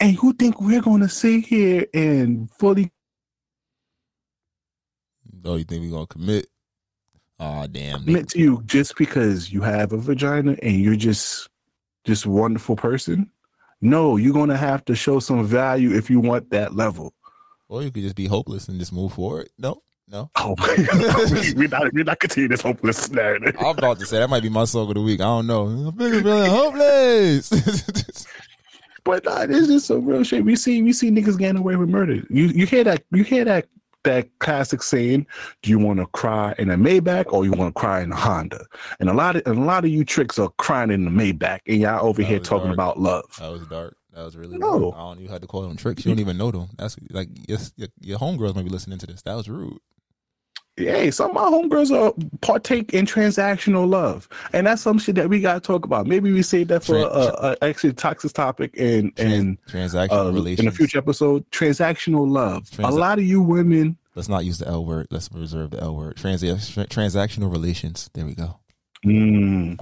And you think we're gonna sit here and fully Oh, you think we're gonna commit? Oh damn. commit to you just because you have a vagina and you're just just wonderful person? No, you're gonna have to show some value if you want that level. Or you could just be hopeless and just move forward. No, no. Oh, we're not we're not continuing this hopeless narrative. I'm about to say that might be my song of the week. I don't know. I'm feeling feeling hopeless. But nah, this is some real shit. We see we see niggas getting away with murder. You you hear that you hear that that classic saying, do you want to cry in a Maybach or you want to cry in a Honda? And a lot of and a lot of you tricks are crying in the Maybach and y'all over That here talking dark. about love. that was dark. That was really No. rude. I don't you had to call them tricks. You don't even know them. That's like yes, your, your homegirls might be listening to this. That was rude. Hey, some of my homegirls are partake in transactional love, and that's some shit that we gotta talk about. Maybe we save that for Tran- a, a actually toxic topic and and Transactional uh, relations. in a future episode. Transactional love. Transa- a lot of you women. Let's not use the L word. Let's reserve the L word. Transa- transactional relations. There we go. Mm,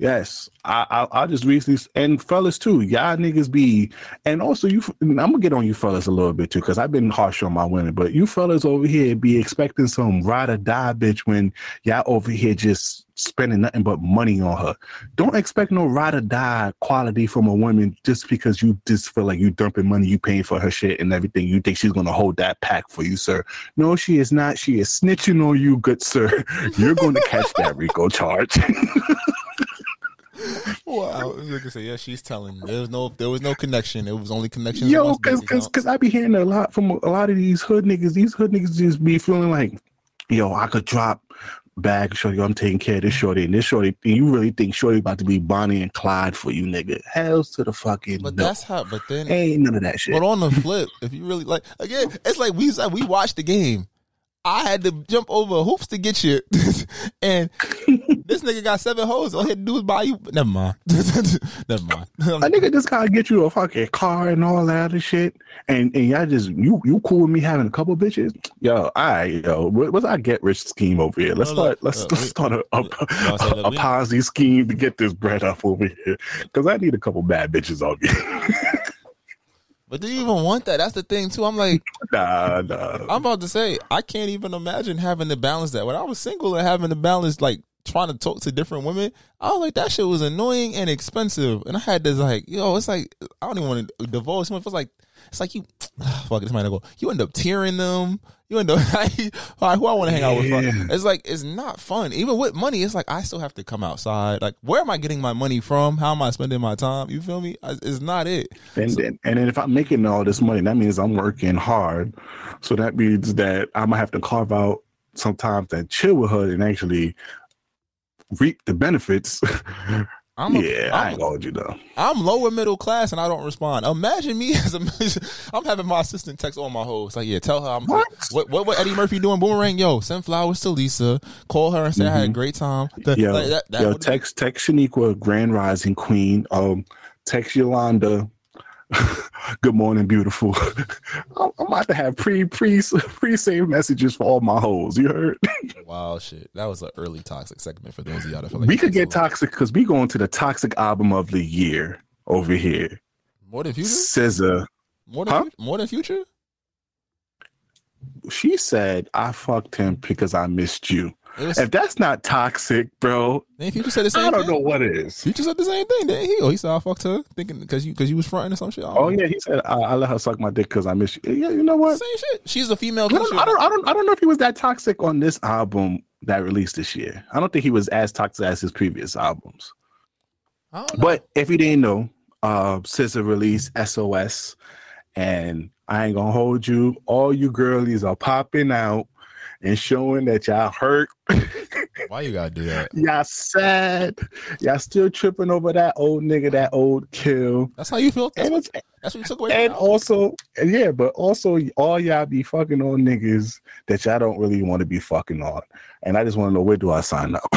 yes, I, I I just recently and fellas too. Y'all niggas be and also you. I'm gonna get on you fellas a little bit too because I've been harsh on my women, but you fellas over here be expecting some ride or die bitch when y'all over here just spending nothing but money on her. Don't expect no ride or die quality from a woman just because you just feel like you dumping money, you paying for her shit and everything. You think she's gonna hold that pack for you, sir? No, she is not. She is snitching on you, good sir. You're going to catch that Rico charge. Wow. Like I said, yeah, she's telling. There was no, there was no connection. It was only connection. Yo, cause, cause, cause I be hearing a lot from a lot of these hood niggas. These hood niggas just be feeling like, yo, I could drop bag shorty. I'm taking care of this shorty and this shorty. And you really think shorty about to be Bonnie and Clyde for you, nigga? Hells to the fucking. But no. that's how. But then, ain't none of that shit. but on the flip, if you really like, again, it's like we we watched the game. I had to jump over hoops to get you, and this nigga got seven hoes. All he had to do was buy you. Never mind. Never mind. A nigga just gotta get you a fucking car and all that other shit, and and y'all just you you cool with me having a couple bitches, yo. I yo, what's our get rich scheme over here? Let's No, look, start let's, look, let's we- start a a, look, I a Ponzi scheme to get this bread up over here, because I need a couple bad bitches on me. But do you even want that? That's the thing too. I'm like, nah, nah. I'm about to say, I can't even imagine having to balance that. When I was single and having to balance like trying to talk to different women, I was like, that shit was annoying and expensive. And I had this like, yo, it's like I don't even want to divorce someone. It feels like it's like you fuck this might not go. You end up tearing them. You end up all right, who I want to hang out with. It's like it's not fun. Even with money, it's like I still have to come outside. Like, where am I getting my money from? How am I spending my time? You feel me? It's not it. And then, and then if I'm making all this money, that means I'm working hard. So that means that I'm gonna have to carve out some time to chill with her and actually reap the benefits. I'm a, yeah, I'm I ain't hold you though. I'm lower middle class and I don't respond. Imagine me as a I'm having my assistant text all my hoes. Like, yeah, tell her I'm What? what what, what Eddie Murphy doing? Boomerang, yo, send flowers to Lisa. Call her and say I had a great time. The- Yo, like, that- that yo, text text Shaniqua, Grand Rising Queen. Um, text Yolanda. Good morning, beautiful. I'm, I'm about to have pre pre pre saved messages for all my hoes. You heard? wow, shit. That was an early toxic segment for those of y'all that feel like we could get toxic because we going to the toxic album of the year over here. more than future. SZA. More than Huh? future? more than future. She said, "I fucked him because I missed you." Was, If that's not toxic, bro, then future said the same. I don't thing. know what is. Future said the same thing, didn't he? Oh, he said I fucked her, thinking because you because you was fronting or some shit. Oh know. yeah, he said, I, "I let her suck my dick because I miss you." Yeah, you know what? same shit. She's a female. I don't, I don't, I don't, I don't know if he was that toxic on this album that released this year. I don't think he was as toxic as his previous albums. I don't know. But if you didn't know, uh, SZA released SOS, and I ain't gonna hold you. All you girlies are popping out and showing that y'all hurt. why you gotta do that? y'all sad. Y'all still tripping over that old nigga, that old kill. That's how you feel. That's And, what, that's what you took away. and also, yeah, but also, all y'all be fucking on niggas that y'all don't really want to be fucking on. And I just want to know where do I sign up?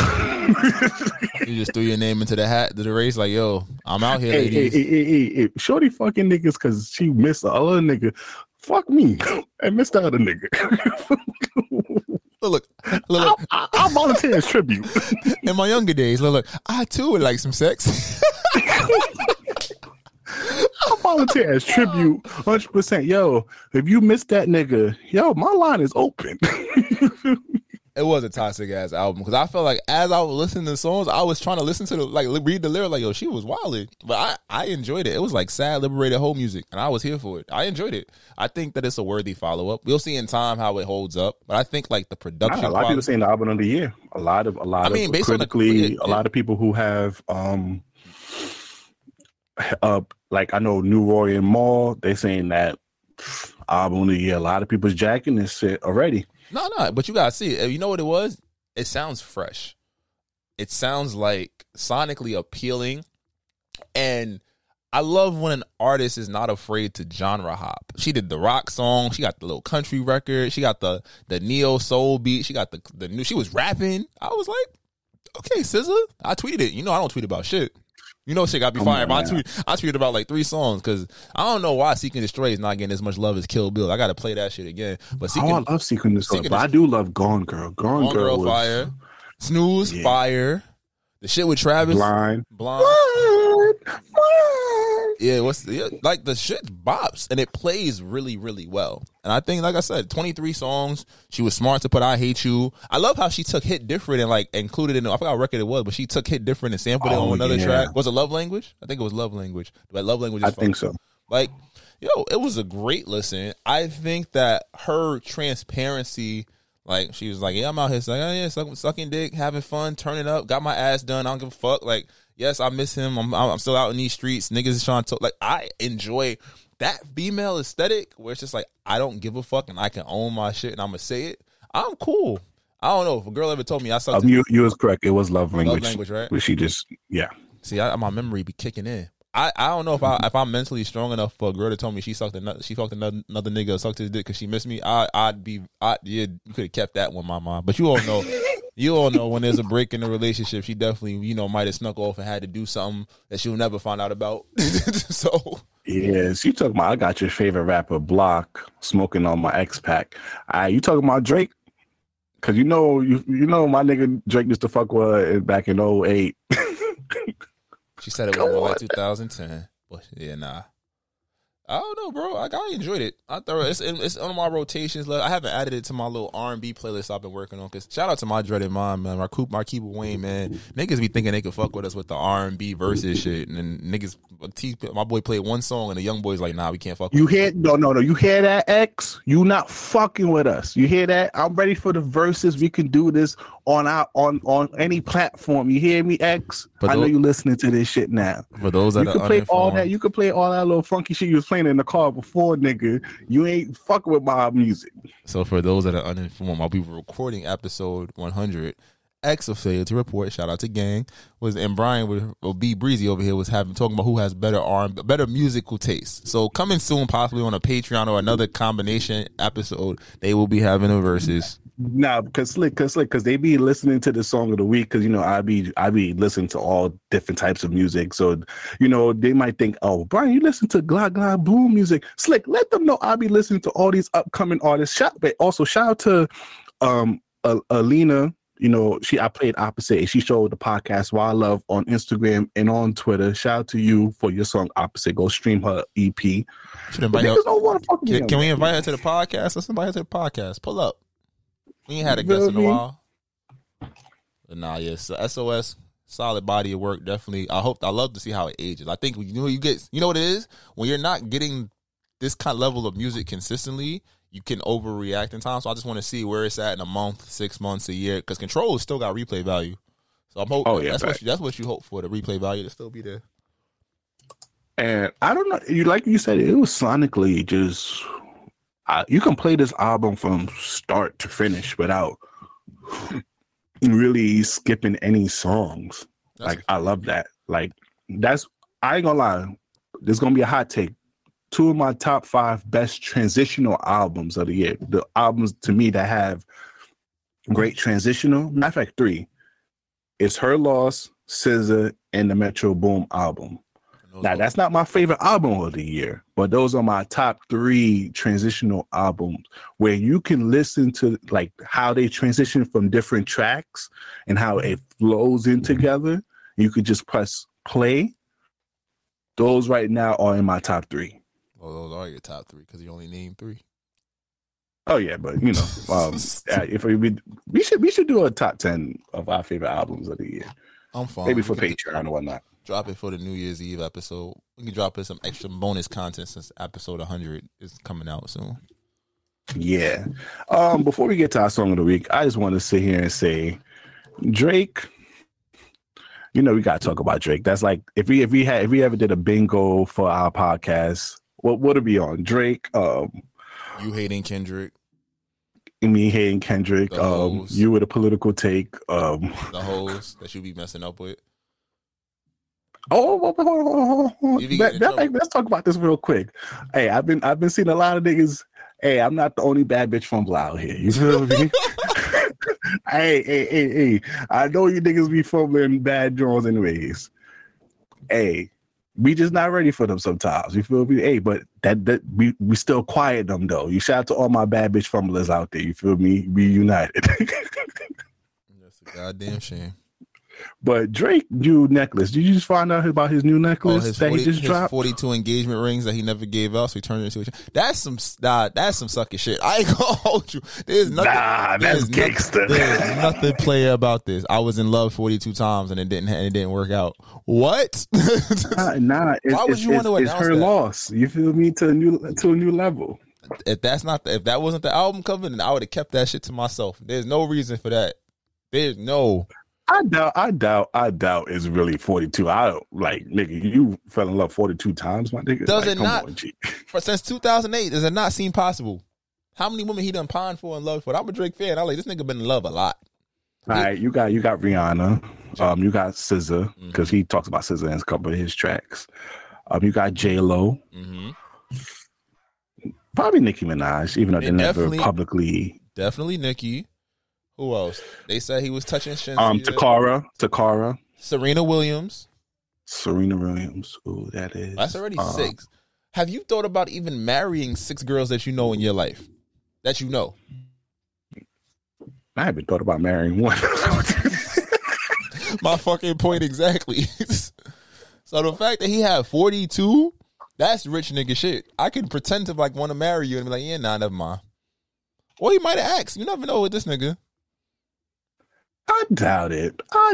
You just threw your name into the hat to the race, like, yo, I'm out here, hey, hey, ladies. hey, hey, hey, hey, shorty fucking niggas because she missed the other nigga. Fuck me and miss the other nigga. Look, look, look, I. I, I volunteer as tribute. In my younger days, look, look, I too would like some sex. I volunteer as tribute, hundred percent. Yo, if you missed that nigga, yo, my line is open. it was a toxic ass album because I felt like as I was listening to the songs, I was trying to listen to the like read the lyric, like, yo, she was wilding, but I I enjoyed it. It was like sad, liberated whole music, and I was here for it. I enjoyed it. I think that it's a worthy follow up. We'll see in time how it holds up, but I think like the production. a lot of people saying the album of the year. A lot of a lot I mean, of the- critically, it- a lot of people who have um uh like I know New Roy and Mall, they saying that album of the year. A lot of people's jacking this shit already. No, no, but you gotta see. You know what it was? It sounds fresh. It sounds like sonically appealing, and I love when an artist is not afraid to genre hop. She did the rock song. She got the little country record. She got the the neo soul beat. She got the the new. She was rapping. I was like, okay, SZA. I tweeted it. You know, I don't tweet about shit. You know, shit got to be Come fire. But I tweet. I tweeted about like three songs because I don't know why Seek and Destroy is not getting as much love as Kill Bill. I got to play that shit again. But Seek Oh, I love Seeking the Seeking but the- I do love Gone Girl. Gone, Gone Girl, Girl was fire, Snooze Yeah. fire, the shit with Travis blind. Blonde. Blind, blind. Yeah, what's yeah, like the shit bops and it plays really, really well. And I think, like I said, twenty three songs. She was smart to put "I Hate You." I love how she took "Hit Different" and like included it in. I forgot what record it was, but she took "Hit Different" and sampled it Oh, on another yeah. track. Was it "Love Language"? I think it was "Love Language." But "Love Language" is I fun. think so. Like, yo, it was a great listen. I think that her transparency, like, she was like, yeah, I'm out here, like, oh, yeah, suck, sucking dick, having fun, turning up, got my ass done. I don't give a fuck. Like, yes, I miss him. I'm, I'm still out in these streets. Niggas is trying to, like, I enjoy that female aesthetic where it's just like, I don't give a fuck and I can own my shit and I'm to say it. I'm cool. I don't know if a girl ever told me I sucked Um, you you was correct. It was love language. Love language, right? But she just yeah. See, I, my memory be kicking in. I, I don't know if I if I'm mentally strong enough for a girl to tell me she sucked another she fucked another, another nigga or sucked his dick because she missed me. I I'd be I yeah you could have kept that one my mind. But you all know you all know when there's a break in the relationship, she definitely you know might have snuck off and had to do something that she'll never find out about. so Yeah, she talking about I got your favorite rapper Block smoking on my X pack. Uh, you talking about Drake? Cause you know you you know my nigga Drake used to fuck with back in 08. she said it was more like 2010. But yeah, nah. I don't know, bro. Like I enjoyed it. I thought it's it's on my rotations. Like, I haven't added it to my little R and B playlist I've been working on. Cause shout out to my dreaded mom, man. Marquise Marquise Wayne, man. Niggas be thinking they could fuck with us with the R and B versus shit, and then niggas. My boy played one song, and the young boy's like, "Nah, we can't fuck." You with hear no no no you hear that X? You not fucking with us. You hear that? I'm ready for the verses. We can do this on our on on any platform. You hear me, X? I know you listening to this shit now. For those that You can play all that. You can play all that little funky shit you was playing in the car before, nigga. You ain't fucking with my music. So for those that are uninformed, I'll be recording episode 100. X of failed to report. Shout out to gang was and Brian would or B Breezy over here was having talking about who has better arm better musical taste. So coming soon, possibly on a Patreon or another combination episode, they will be having a versus. Nah, because slick, cause slick, cause they be listening to the song of the week. Cause you know I be I be listening to all different types of music. So you know they might think, oh Brian, you listen to Glad Glad Boom music. Slick, let them know I be listening to all these upcoming artists. Shout, but also shout out to um Alina. You know she I played opposite and she showed the podcast Why I Love on Instagram and on Twitter. Shout out to you for your song opposite. Go stream her EP. Should invite her. don't want to fuck with Can, can we invite her to the podcast? Let's invite her to the podcast. Pull up. We ain't had a guest in a while. But nah, yes, so SOS, solid body of work. Definitely. I hope. I love to see how it ages. I think you know you get. You know what it is when you're not getting this kind of level of music consistently. You can overreact in time. So I just want to see where it's at in a month, six months, a year. Because Control still got replay value. So I'm hoping Oh, yeah, that's what you, that's what you hope for the replay value to still be there. And I don't know, you like you said, it was sonically just. I, you can play this album from start to finish without really skipping any songs. That's like I love that. Like that's I ain't gonna lie. There's gonna be a hot take. Two of my top five best transitional albums of the year. The albums to me that have great transitional. Matter of fact, three. It's Her Loss, SZA, and the Metro Boomin album. Now that's not my favorite album of the year, but those are my top three transitional albums where you can listen to like how they transition from different tracks and how it flows in together. You could just press play. Those right now are in my top three. Well, those are your top three because you only named three. Oh yeah, but you know, um, if we we should we should do a top ten of our favorite albums of the year, I'm fine. maybe for Patreon and whatnot. Drop it for the New Year's Eve episode. We can drop in some extra bonus content since episode 100 is coming out soon. Yeah. Um, before we get to our song of the week, I just want to sit here and say, Drake. You know, we gotta talk about Drake. That's like if we if we had if we ever did a bingo for our podcast, what would it be on? Drake, um, You hating Kendrick, me hating Kendrick, um, you with a political take. Um, the hoes that you be messing up with. Oh, on. be That- that- trouble. let's talk about this real quick. Hey, I've been I've been seeing a lot of niggas. Hey, I'm not the only bad bitch fumbler out here. You feel me? hey, hey, hey, hey. I know you niggas be fumbling bad draws anyways. Hey, we just not ready for them sometimes. You feel me? Hey, but that that we we still quiet them though. You shout out to all my bad bitch fumblers out there. You feel me? We united. That's a goddamn shame. But Drake new necklace. Did you just find out about his new Oh, necklace his, that 40, he just dropped? 42 engagement rings that he never gave out, so he turned it into a. That's some nah, that's some sucky shit. I ain't gonna hold you. There's nothing. Nah, that's gangster. There's nothing player about this. I was in love 42 times and it didn't and it didn't work out. What? Nah, nah it's, Why would you want to it's, it's announce her that? loss. You feel me to a new to a new level. if that's not the, if that wasn't the album cover, then I would have kept that shit to myself. There's no reason for that. There's no. I doubt, I doubt, I doubt it's really forty two. I don't like nigga. You fell in love forty two times, my nigga. Does like, it not? On, For since 2008, does it not seem possible? How many women he done pined for and loved for? I'm a Drake fan. I like this nigga been in love a lot. All right, you got you got Rihanna. Um, you got SZA Mm-hmm. because he talks about SZA in a couple of his tracks. Um, you got J Lo, Mm-hmm. probably Nicki Minaj, even though They never publicly. Definitely Nicki. Who else? They said he was touching Shinsia. Um, Takara, Takara, Serena Williams. Serena Williams. Ooh, that is. That's already uh, six. Have you thought about even marrying six girls that you know in your life? That you know. I haven't thought about marrying one. My fucking point exactly. so the fact that he had 42, that's rich nigga shit. I could pretend to like want to marry you and be like, yeah, nah, never mind. Or he might have asked. You never know with this nigga. I doubt it. I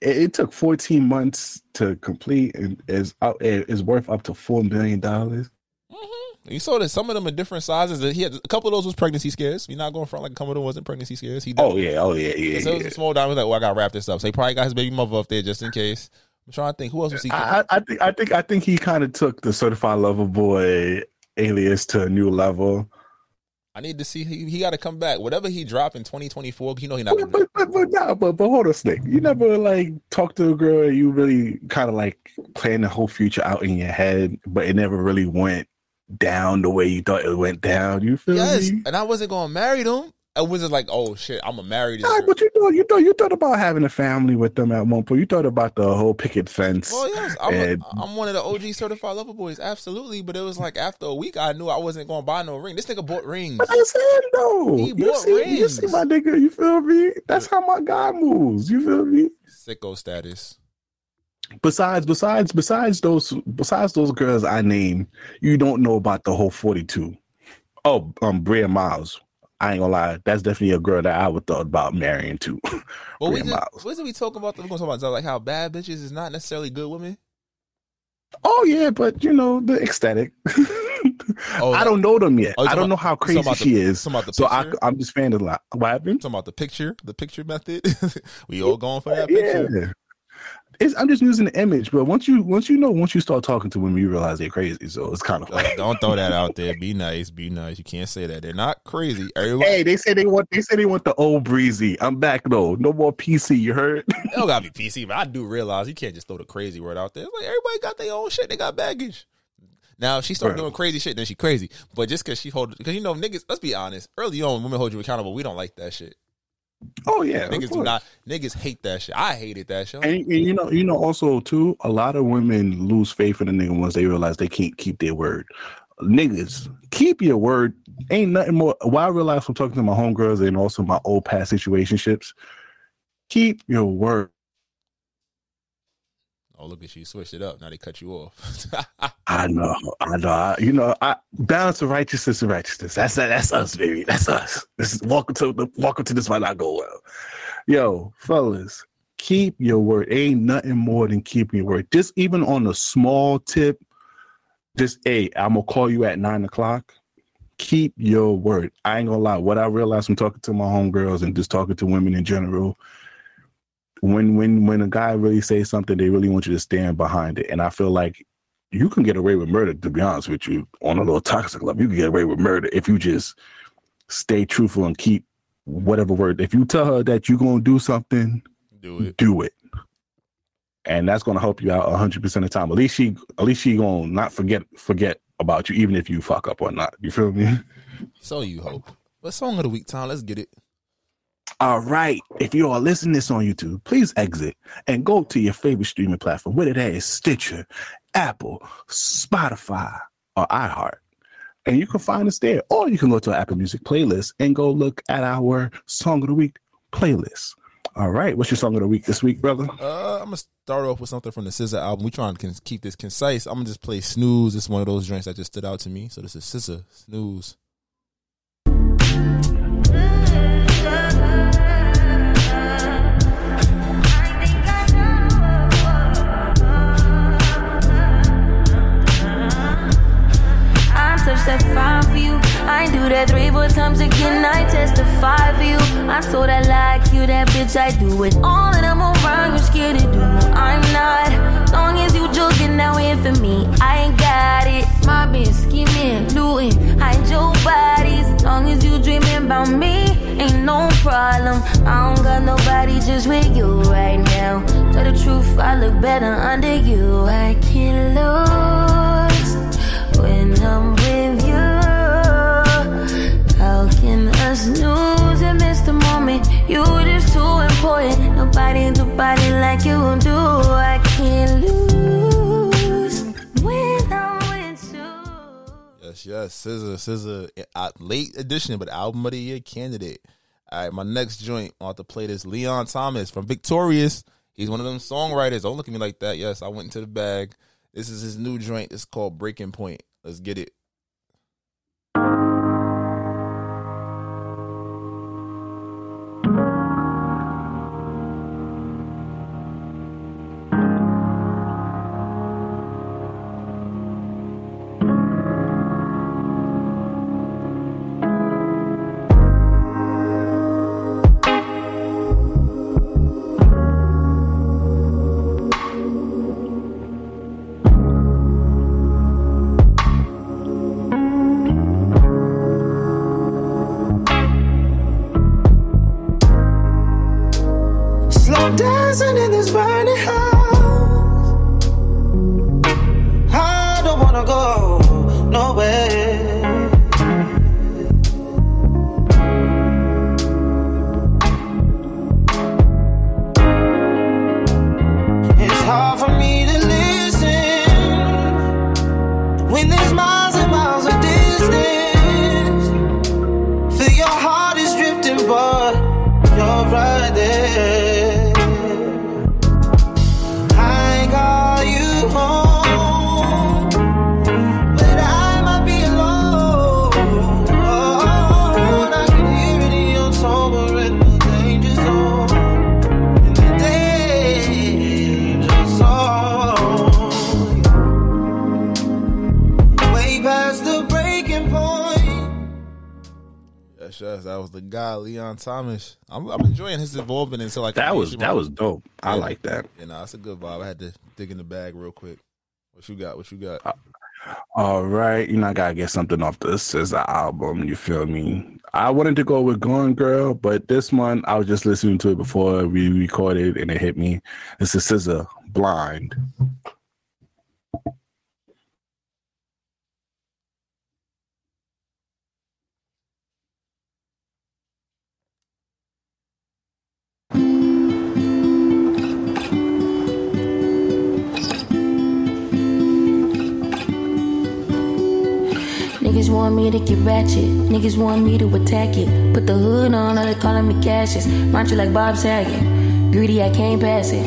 it, took 14 months to complete and is is worth up to four million dollars. Mm-hmm. You saw that some of them are different sizes. He had a couple of those was pregnancy scares. You're not going front like a couple of them wasn't pregnancy scares. He did. Oh yeah, oh yeah, yeah. So it was a small diamond like, well, I gotta wrap this up. So he probably got his baby mother up there just in case. I'm trying to think who else was he. I I think I think I think he kind of took the certified lover boy alias to a new level. I need to see. He, he got to come back. Whatever he dropped in 2024, you know he not. But but but, but, nah, but but hold on, Snake. You never like talk to a girl. And you really kind of like plan the whole future out in your head, but it never really went down the way you thought it went down. You feel yes, me? and I wasn't gonna marry them. I wasn't like, oh shit, I'm a married. Nah, but you thought you thought you thought about having a family with them at one point. You thought about the whole picket fence. Well, yes, I'm, And- a, I'm one of the OG certified lover boys, absolutely. But it was like after a week, I knew I wasn't gonna buy no ring. This nigga bought rings. But that's him though. He you bought rings. you see my nigga. You feel me? That's how my guy moves. You feel me? Sicko status. Besides, besides, besides those, besides those girls I named, you don't know about the whole forty-two. Oh, um, Bria Myles. I ain't gonna lie. That's definitely a girl that I would thought about marrying too. Well, we just, did we talk about? We're gonna talk about like how bad bitches is not necessarily good women. Oh yeah, but you know the ecstatic. Oh, I don't know them yet. Oh, I don't know how crazy about the- she is. about So I, I'm just fanning of lot. what happened. talking about the picture, the picture method. we all going for that Yeah. picture. It's, I'm just using the image, but once you once you know once you start talking to women, you realize they're crazy. So it's kind of Uh, don't throw that out there. Be nice. Be nice. You can't say that. They're not crazy. Everybody, hey, they say they want they say they want the old breezy. I'm back though. No more PC. You heard? It don't gotta be PC, but I do realize you can't just throw the crazy word out there. It's like everybody got their own shit. They got baggage. Now if she start Right. doing crazy shit, then she crazy. But just because she hold, because you know niggas. Let's be honest. Early on, women hold you accountable. We don't like that shit. Oh yeah, niggas do not. Niggas hate that shit. I hated that shit. And, and you know, you know, also too, a lot of women lose faith in the nigga once they realize they can't keep their word. Niggas, keep your word. Ain't nothing more. What I realized from talking to my homegirls and also my old past situationships, keep your word. Oh look at you, switched it up. Now they cut you off. I know, I know. I, you know, I balance of righteousness and righteousness. That's that's us, baby. That's us. This is welcome to the welcome to this might not go well. Yo, fellas, keep your word. Ain't nothing more than keeping your word. Just even on a small tip, just hey, I'm gonna call you at nine o'clock. Keep your word. I ain't gonna lie. What I realized from talking to my homegirls and just talking to women in general, when when when a guy really says something, they really want you to stand behind it. And I feel like you can get away with murder, to be honest with you, on a little toxic level. You can get away with murder if you just stay truthful and keep whatever word. If you tell her that you're gonna do something, do it. do it. and that's gonna help you out hundred percent of the time. At least she, at least she gonna not forget forget about you, even if you fuck up or not. You feel me? So you hope. What song of the week, Tom? Let's get it. All right. If you are listening this on YouTube, please exit and go to your favorite streaming platform, whether that is Stitcher, Apple, Spotify, or iHeart. And you can find us there. Or you can go to our Apple Music playlist and go look at our Song of the Week playlist. All right. What's your Song of the Week this week, brother? Uh, I'm gonna start off with something from the SZA album. We trying to keep this concise. I'm gonna just play Snooze. It's one of those drinks that just stood out to me. So this is SZA Snooze. That fine for you. I do that three, four times again. I testify for you. I told I like you, that bitch. I do it all, and I'm around. You're scared to do? I'm not. Long as you joking, now in for me. I ain't got it. My bitch scheming, looting, hide your bodies. Long as you dreaming about me, ain't no problem. I don't got nobody just with you right now. Tell the truth, I look better under you. I can't lose when I'm snooze and miss the moment? You just too important. Nobody do body like you do. I can't lose when I'm with you. Yes, yes. SZA, SZA, uh, late edition, but album of the year candidate. All right, my next joint, I'll have to play this. Leon Thomas from Victorious. He's one of them songwriters. Don't look at me like that. Yes, I went into the bag. This is his new joint. It's called Breaking Point. Let's get it. Was the guy, Leon Thomas. I'm, I'm enjoying his involvement into like That was that was dope. I like that. You know, that's a good vibe. I had to dig in the bag real quick. What you got? What you got? Uh, all right, you know I gotta get something off this SZA album. You feel me? I wanted to go with Gone Girl, but this one I was just listening to it before we recorded, and it hit me. This is SZA Blind. Niggas want me to get ratchet. Niggas want me to attack it. Put the hood on, all they calling me Cassius. Mind you like Bob Saget. Greedy, I can't pass it.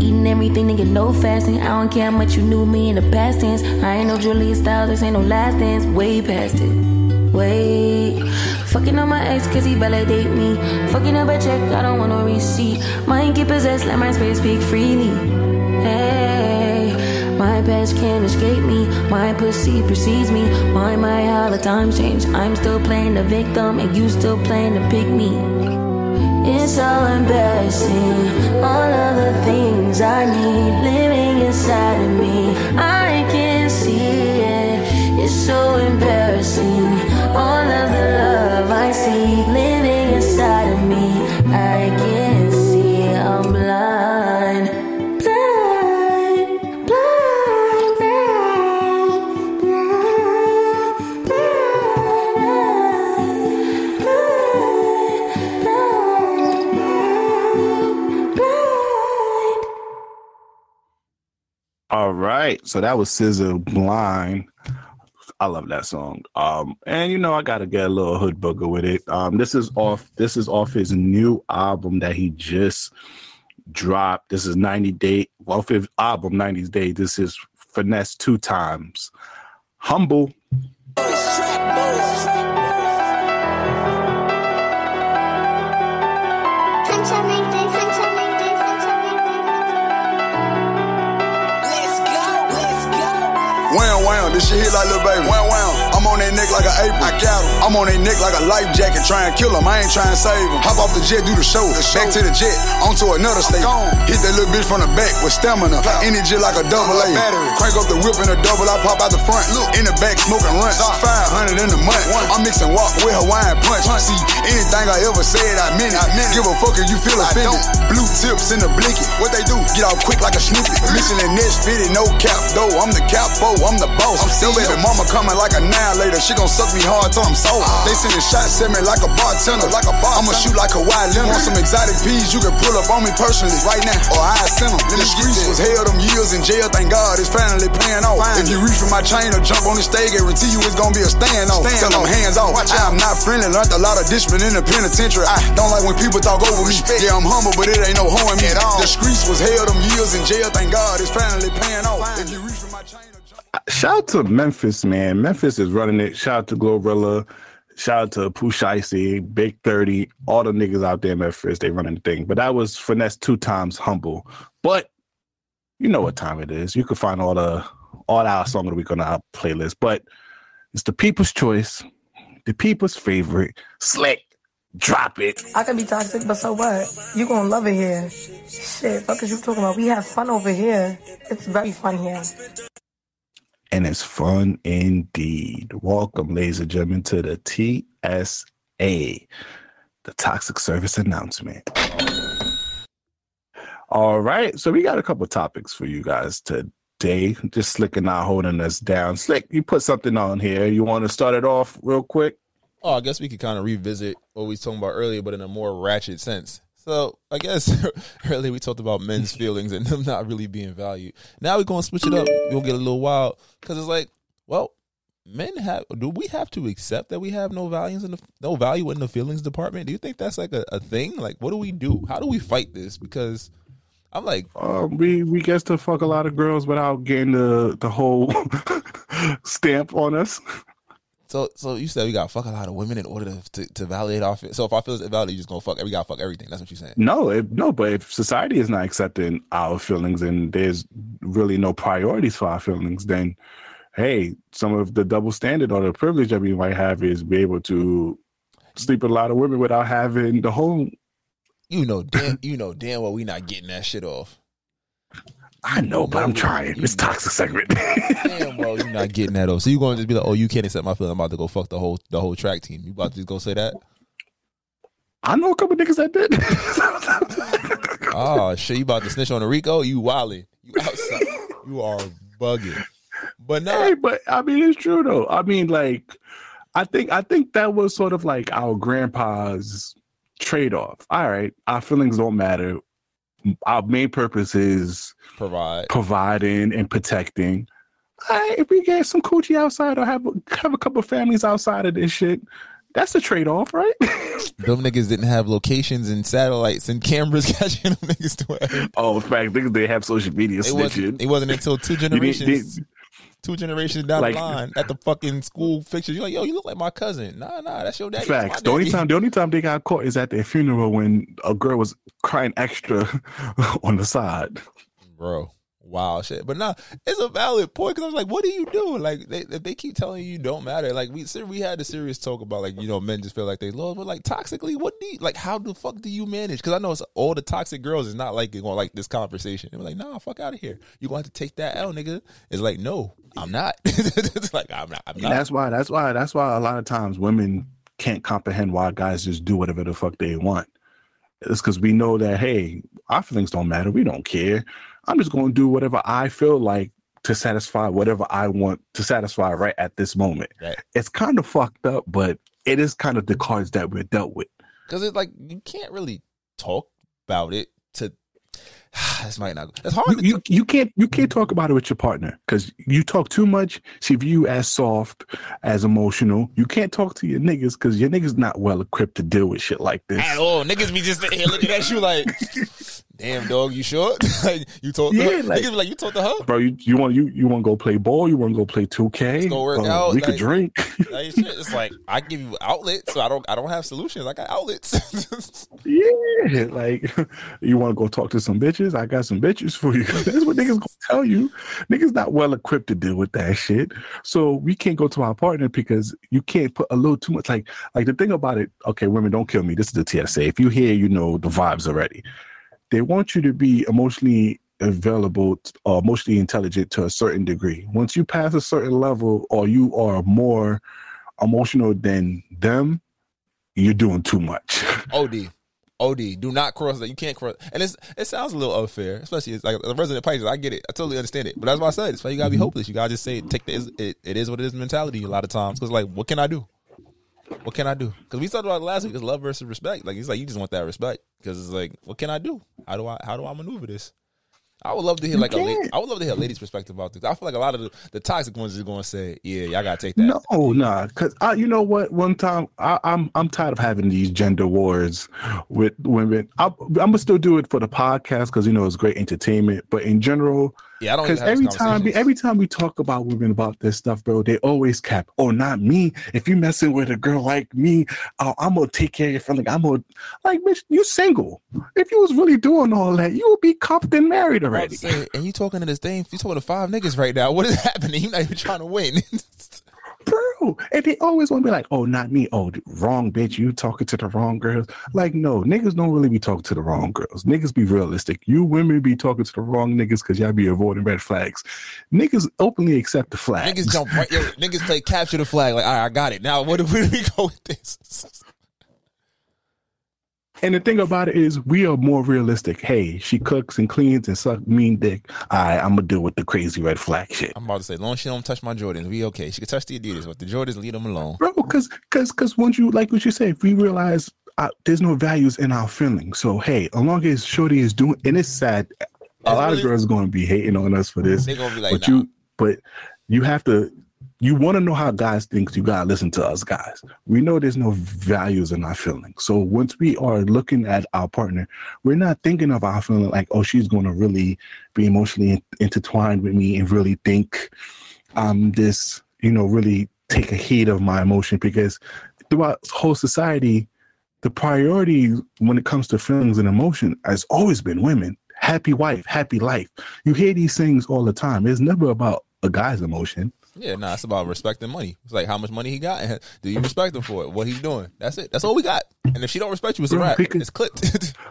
Eating everything, nigga, no fasting. I don't care how much you knew me in the past tense. I ain't no Julia Stiles, this ain't no last dance. Way past it. Wait. Fucking on my ex cause he validate me. Fucking up a check, I don't want no receipt. Mind get possessed, let my space speak freely. Hey, my past can't escape me. My pussy precedes me. Why my how the times change? I'm still playing the victim and you still playing the pick me. It's so embarrassing. All of the things I need living inside of me. I can't see it. It's so embarrassing. All of the love I see right. So that was SZA Blind. I love that song. Um, and you know, I gotta get a little hood booger with it. Um, this is off this is off his new album that he just dropped. This is 90 Day well, his album 90s Day. This is Finesse2tymes. Humble. This shit hit like little baby. Wham wham, on that neck like an apron. I got him. I'm on that neck like a life jacket, trying to kill him. I ain't trying to save him. Hop off the jet, do the show. Back to the jet, onto another state. Hit that little bitch from the back with stamina. Energy like a double A. Crank up the whip in a double, I pop out the front. Look, in the back, smoking runs. 500 in the month. I'm mixing walk with Hawaiian punch. See, anything I ever said, I meant it. Give a fuck if you feel offended. Blue tips in the blinky. What they do? Get off quick like a snoopy. Michelin next fitted, no cap though. I'm the capo, I'm the boss. I'm still baby mama coming like a nine later. She gon' suck me hard till I'm sober. They send a shot, send me like a bartender. Like a bar. I'ma shoot like a wild lemon. Want some exotic peas, you can pull up on me personally right now. Or I send them. The streets was hell them years in jail, thank God it's finally paying off. If you reach for my chain or jump on the stage, guarantee you it's gonna be a standoff. Tell them hands off. Watch I'm not friendly, learned a lot of discipline in the penitentiary. I don't like when people talk over me. Yeah, I'm humble, but it ain't no hoe in me. The streets was hell them years in jail, thank God it's finally paying off. If you reach for my chain Shout out to Memphis, man. Memphis is running it. Shout out to Glorilla. Shout out to Pooh Big 30, all the niggas out there in Memphis, they running the thing. But that was Finesse2tymes humble. But you know what time it is. You can find all the all our song of the week on our playlist. But it's the people's choice, the people's favorite. Slick. Drop it. I can be toxic, but so what? You gonna love it here. Shit, fuck is you talking about? We have fun over here. It's very fun here. And it's fun indeed. Welcome, ladies and gentlemen, to the TSA, the Toxic Service Announcement. All right, so we got a couple topics for you guys today. Just Slick and not holding us down. Slick, you put something on here. You want to start it off real quick? Oh, I guess we could kind of revisit what we was talking about earlier, but in a more ratchet sense. So I guess earlier we talked about men's feelings and them not really being valued. Now we're gonna switch it up. We're gonna get a little wild because it's like, well, men have. Do we have to accept that we have no values in the no value in the feelings department? Do you think that's like a, a thing? Like, what do we do? How do we fight this? Because I'm like, Uh, we we get to fuck a lot of girls without getting the the whole stamp on us. So so you said we gotta fuck a lot of women in order to to, to validate our. fe- So if our feelings invalid, you just gonna fuck. We gotta fuck everything. That's what you're saying. No, if, no, but if society is not accepting our feelings and there's really no priorities for our feelings, then hey, some of the double standard or the privilege that we might have is be able to sleep with a lot of women without having the whole. You know, damn, you know damn well we not getting that shit off. I know, but I'm trying. It's toxic segment. Damn well you're not getting that off. So you're gonna just be like, oh, you can't accept my feeling. I'm about to go fuck the whole the whole track team. You about to just go say that? I know a couple niggas that did. Oh shit, you about to snitch on Rico? You wildin'. You outside. You are bugging. But no, Hey, but I mean, it's true though. I mean, like, I think I think that was sort of like our grandpa's trade off. All right, our feelings don't matter. Our main purpose is provide. providing and protecting. All right, if we get some coochie outside or have a, have a couple families outside of this shit, that's a trade off, right? Them niggas didn't have locations and satellites and cameras catching them niggas doing everything. oh, in fact, niggas they have social media It wasn't, snitching. it wasn't until two You need- generations they- two generations down Like- the line at the fucking school pictures. You're like, yo, you look like my cousin. Nah, nah, that's your daddy. that's Facts. The only time the only time they got caught is at their funeral when a girl was crying extra on the side. Bro. Wow, shit. But nah, it's a valid point because I was like, what do you do? Like, they if they keep telling you you don't matter. Like, we we had a serious talk about like you know men just feel like they love, but like toxically, what do you like? How the fuck do you manage? Because I know it's all the toxic girls is not like going like this conversation. They're like, nah, fuck out of here. You gonna have to take that L, nigga. It's like, no, I'm not. it's like I'm not. I'm not. that's why that's why that's why a lot of times women can't comprehend why guys just do whatever the fuck they want. It's because we know that hey, our feelings don't matter. We don't care. I'm just going to do whatever I feel like to satisfy whatever I want to satisfy right at this moment. Right. It's kind of fucked up, but it is kind of the cards that we're dealt with. because it's like you can't really talk about it to this might not. It's hard. You, you you can't you can't talk about it with your partner because you talk too much. She view you as soft, as emotional. You can't talk to your niggas because your niggas not well equipped to deal with shit like this. at all. Niggas be just sitting here looking at you like, damn dog, you sure? like you talked to Yeah, her? like- like, you talked to her? Bro, you, you want you you want to go play ball? You want to go play two K? Go work out, We could drink. Like, it's like I give you outlets, so I don't I don't have solutions. I got outlets. yeah, like you want to go talk to some bitches? I got some bitches for you. That's what niggas gonna tell you. Niggas not well equipped to deal with that shit. So we can't go to our partner because you can't put a little too much. Like like the thing about it. Okay, women, don't kill me. This is the TSA. If you hear, you know the vibes already. They want you to be emotionally available or emotionally intelligent to a certain degree. Once you pass a certain level or you are more emotional than them, you're doing too much. OD. OD. Do not cross that. You can't cross. And it's it sounds a little unfair, especially it's like a resident Pisces. I get it. I totally understand it. But that's why I said it's why you gotta be mm-hmm. hopeless. You gotta just say take the it, it is what it is mentality a lot of times. Because like, what can I do? What can I do? Because we talked about it last week. It's love versus respect. Like he's like you just want that respect. Because it's like, what can I do? How do I how do I maneuver this? I would love to hear like a I would love to hear a lady's perspective about this. I feel like a lot of the, the toxic ones is going to say, yeah, y'all gotta take that. No, nah, cause I, you know what? One time, I, I'm I'm tired of having these gender wars with women. I, I'm gonna still do it for the podcast because you know it's great entertainment. But in general, Yeah, I don't because every time we, every time we talk about women about this stuff, bro, they always cap. Oh, not me. If you messing with a girl like me, oh, I'm gonna take care of your feeling. I'm gonna like, bitch, you single. If you was really doing all that, you would be cuffed and married already. say, and you talking to this thing? You talking to five niggas right now? What is happening? You not even trying to win. bro. And they always want to be like, oh, not me. Oh, wrong bitch. You talking to the wrong girls. Like, no, niggas don't really be talking to the wrong girls. Niggas be realistic. You women be talking to the wrong niggas because y'all be avoiding red flags. Niggas openly accept the flag. niggas right. Yo, niggas play capture the flag. Like, all right, I got it. Now, where do we go with this? And the thing about it is, we are more realistic. Hey, she cooks and cleans and suck mean dick. All right, I'm gonna deal with the crazy red flag shit. I'm about to say, long as she don't touch my Jordans, we okay. She can touch the Adidas, but the Jordans, leave them alone. bro because because because once you like what you say if we realize uh, there's no values in our feelings so hey as long as shorty is doing and it's sad a That's lot really- of girls are to be hating on us for this gonna like, but nah. you but you have to you want to know how guys think you gotta listen to us guys. We know there's no values in our feelings. So once we are looking at our partner we're not thinking of our feeling like oh she's going to really be emotionally in- intertwined with me and really think um this you know really take a heed of my emotion. Because throughout whole society the priority when it comes to feelings and emotion has always been women. Happy wife happy life. You hear these things all the time. It's never about a guy's emotion Yeah, nah, it's about respect and money. It's like how much money he got, and do you respect him for it? What he's doing? That's it. That's all we got. And if she don't respect you, it's a wrap. because- It's clipped.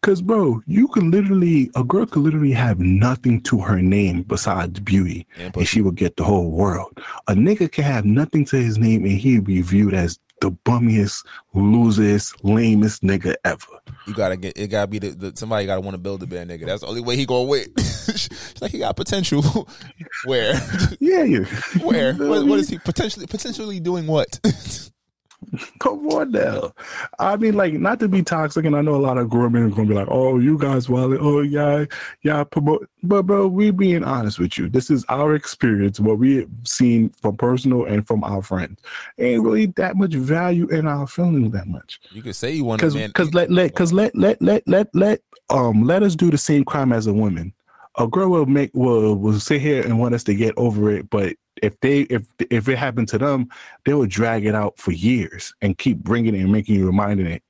Because, bro, you can literally, a girl could literally have nothing to her name besides beauty, And and, she would get the whole world. A nigga can have nothing to his name, and he'd be viewed as the bummiest, losest, lamest nigga ever. you gotta get it. Gotta be the, the somebody gotta want to build a bad nigga. That's the only way he gonna win. It's like he got potential. Where? Yeah, yeah. Where? What, what is he potentially potentially doing? What? Come on now. I mean, like, not to be toxic, and I know a lot of grown men are gonna be like, "Oh, you guys, well, oh yeah, yeah, promote." But bro, we being honest with you. This is our experience, what we have seen from personal and from our friends. Ain't really that much value in our feelings that much. you could say you want Because because let let because let let let let let um let us do the same crime as a woman. A girl will make will will sit here and want us to get over it, but if they if if it happened to them, they will drag it out for years and keep bringing it and making you reminding it.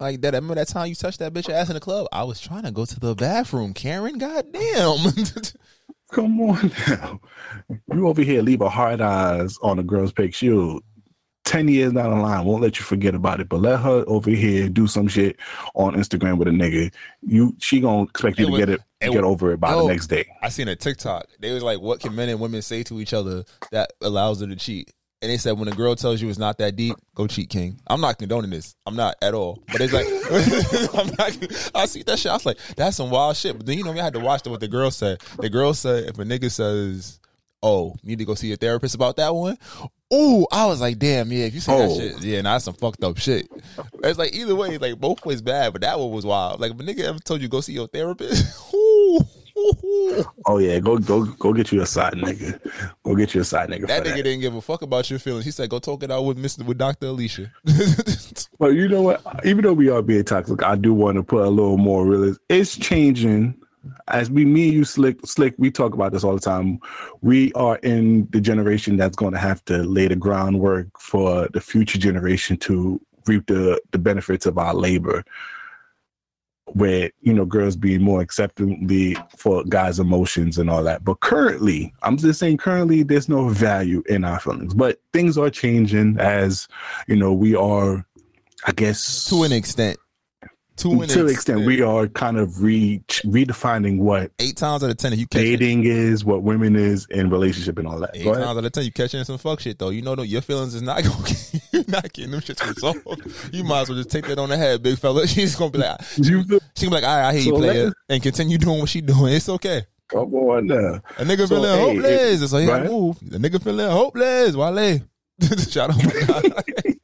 Like that. I Remember that time you touched that bitch ass in the club? I was trying to go to the bathroom, Karen. Goddamn. Come on now, you over here leave a hard eyes on a girl's pic. She'll ten years down the line won't let you forget about it, but let her over here do some shit on Instagram with a nigga. You she gonna expect you It to was- get it it get over it by yo, the oh, next day. I seen a TikTok. They was like, "What can men and women say to each other that allows them to cheat?" And they said, "When a girl tells you it's not that deep, go cheat, king." I'm not condoning this. I'm not at all. But it's like, I'm not. I see that shit. I was like, "That's some wild shit." But then you know, me, I had to watch what the girl said. The girl said, "If a nigga says." Oh, you need to go see a therapist about that one. Ooh, I was like, damn, yeah. If you say Oh. that shit, yeah, nah, that's some fucked up shit. It's like either way, like both ways bad, but that one was wild. Like, if a nigga ever told you go see your therapist. Oh yeah, go go go get you a side nigga. Go get you a side nigga. that nigga that. didn't give a fuck about your feelings. He said, go talk it out with Mister with Doctor Alicia. But you know what? Even though we are being toxic, I do want to put a little more realism. It's changing. As we, me and you, slick, slick, we talk about this all the time. We are in the generation that's going to have to lay the groundwork for the future generation to reap the the benefits of our labor. Where you know girls being more acceptingly for guys' emotions and all that. But currently, I'm just saying, currently, there's no value in our feelings. But things are changing as you know we are I guess to an extent. To an to the extent we are kind of re redefining what eight times out of ten, if you dating is, what women is in relationship and all that. eight times out of ten, you catching some fuck shit though. You know, your feelings is not going. You're not getting them shits resolved. You might as well just take that on the head, big fella. She's gonna be like, You feel- she gonna be like, all right, I hear you, player, and continue doing what she doing. It's okay. Come on now. A nigga So, feeling hey, hopeless, it- so he gotta right? move. The nigga feeling hopeless. Wale. Shout out.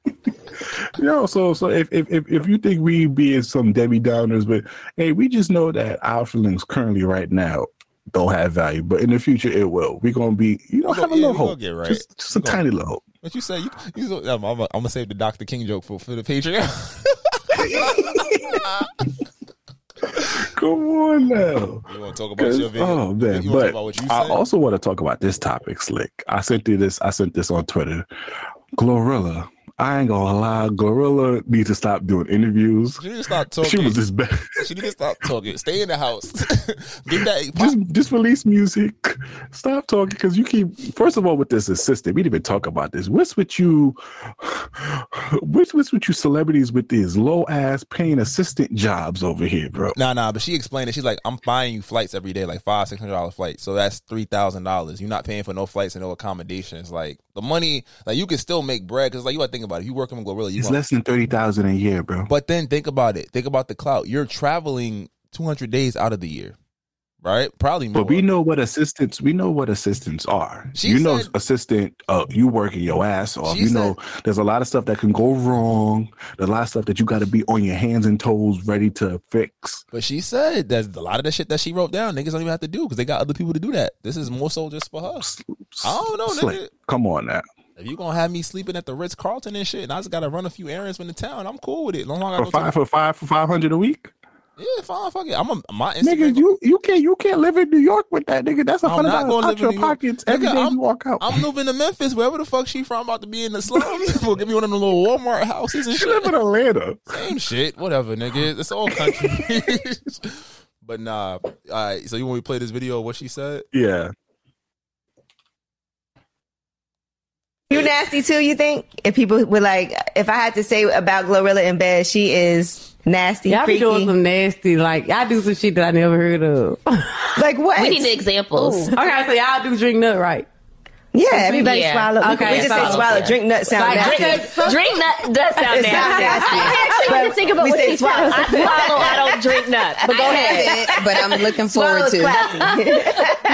Yo, so so if, if if you think we being some Debbie Downers, but hey, we just know that our feelings currently right now don't have value, but in the future it will. We're gonna be, you know, have a little hope, get right. just, just a gonna- tiny little hope. What you say? You, you I'm, I'm, I'm gonna save the Dr. King joke for, for the Patreon. Come on now. you want to talk about your video? Oh man, you but about what you I also want to talk about this topic, Slick. I sent you this. I sent this on Twitter. Glorilla. I ain't gonna lie. Glorilla needs to stop doing interviews. she need to stop talking. She was this bad. She need to stop talking. Stay in the house. Get that. just just release music. Stop talking because you keep. First of all, with this assistant, we didn't even talk about this. What's with you? What's what's with you celebrities with these low ass paying assistant jobs over here, bro? Nah, nah, but she explained it. She's like, I'm buying you flights every day, like five, six hundred dollar flights. So that's three thousand dollars. You're not paying for no flights and no accommodations. Like the money, like you can still make bread because like you got to think about it. You working with Glorilla, you It's want, less than thirty thousand a year, bro. but then think about it. Think about the clout. You're traveling two hundred days out of the year, right? Probably more. But we know what assistants. We know what assistants are. She you know, assistant. Uh, you working your ass off. You know, there's a lot of stuff that can go wrong. There's a lot of stuff that you got to be on your hands and toes, ready to fix. But she said there's a lot of the shit that she wrote down. Niggas don't even have to do because they got other people to do that. This is more so just for her. I don't know. Come on now. If you gonna have me sleeping at the Ritz Carlton and shit, and I just gotta run a few errands from the town, I'm cool with it. Long long For five, to for five, for five hundred a week. yeah, fine, fuck it. I'm a, my Nigga, you you can't you can't live in New York with that nigga. That's a hundred dollars out live in your pockets every Nigga, day I'm- you walk out. I'm moving to Memphis, wherever the fuck she from. I'm About to be in the slums. We'll give me one of them little Walmart houses and she live shit. in Atlanta. Same shit, whatever, nigga. It's all country. but nah, all right. So you want me to play this video? of What she said? Yeah. You nasty too, you think? If people were like, if I had to say about Glorilla in bed, she is nasty, Y'all be doing some nasty, like y'all do some shit that I never heard of. like what? We need examples. okay, so y'all do drink nut, right? Yeah, everybody Yeah. swallow. Okay, we just say swallow. yeah. Drink nut sound Like, nasty. drink- Drink nut does sound nasty. sounds nasty. I actually had to think about We what say she swallow. said. I swallow. I don't drink nut. But go ahead. but I'm looking Swallow forward is to. classy.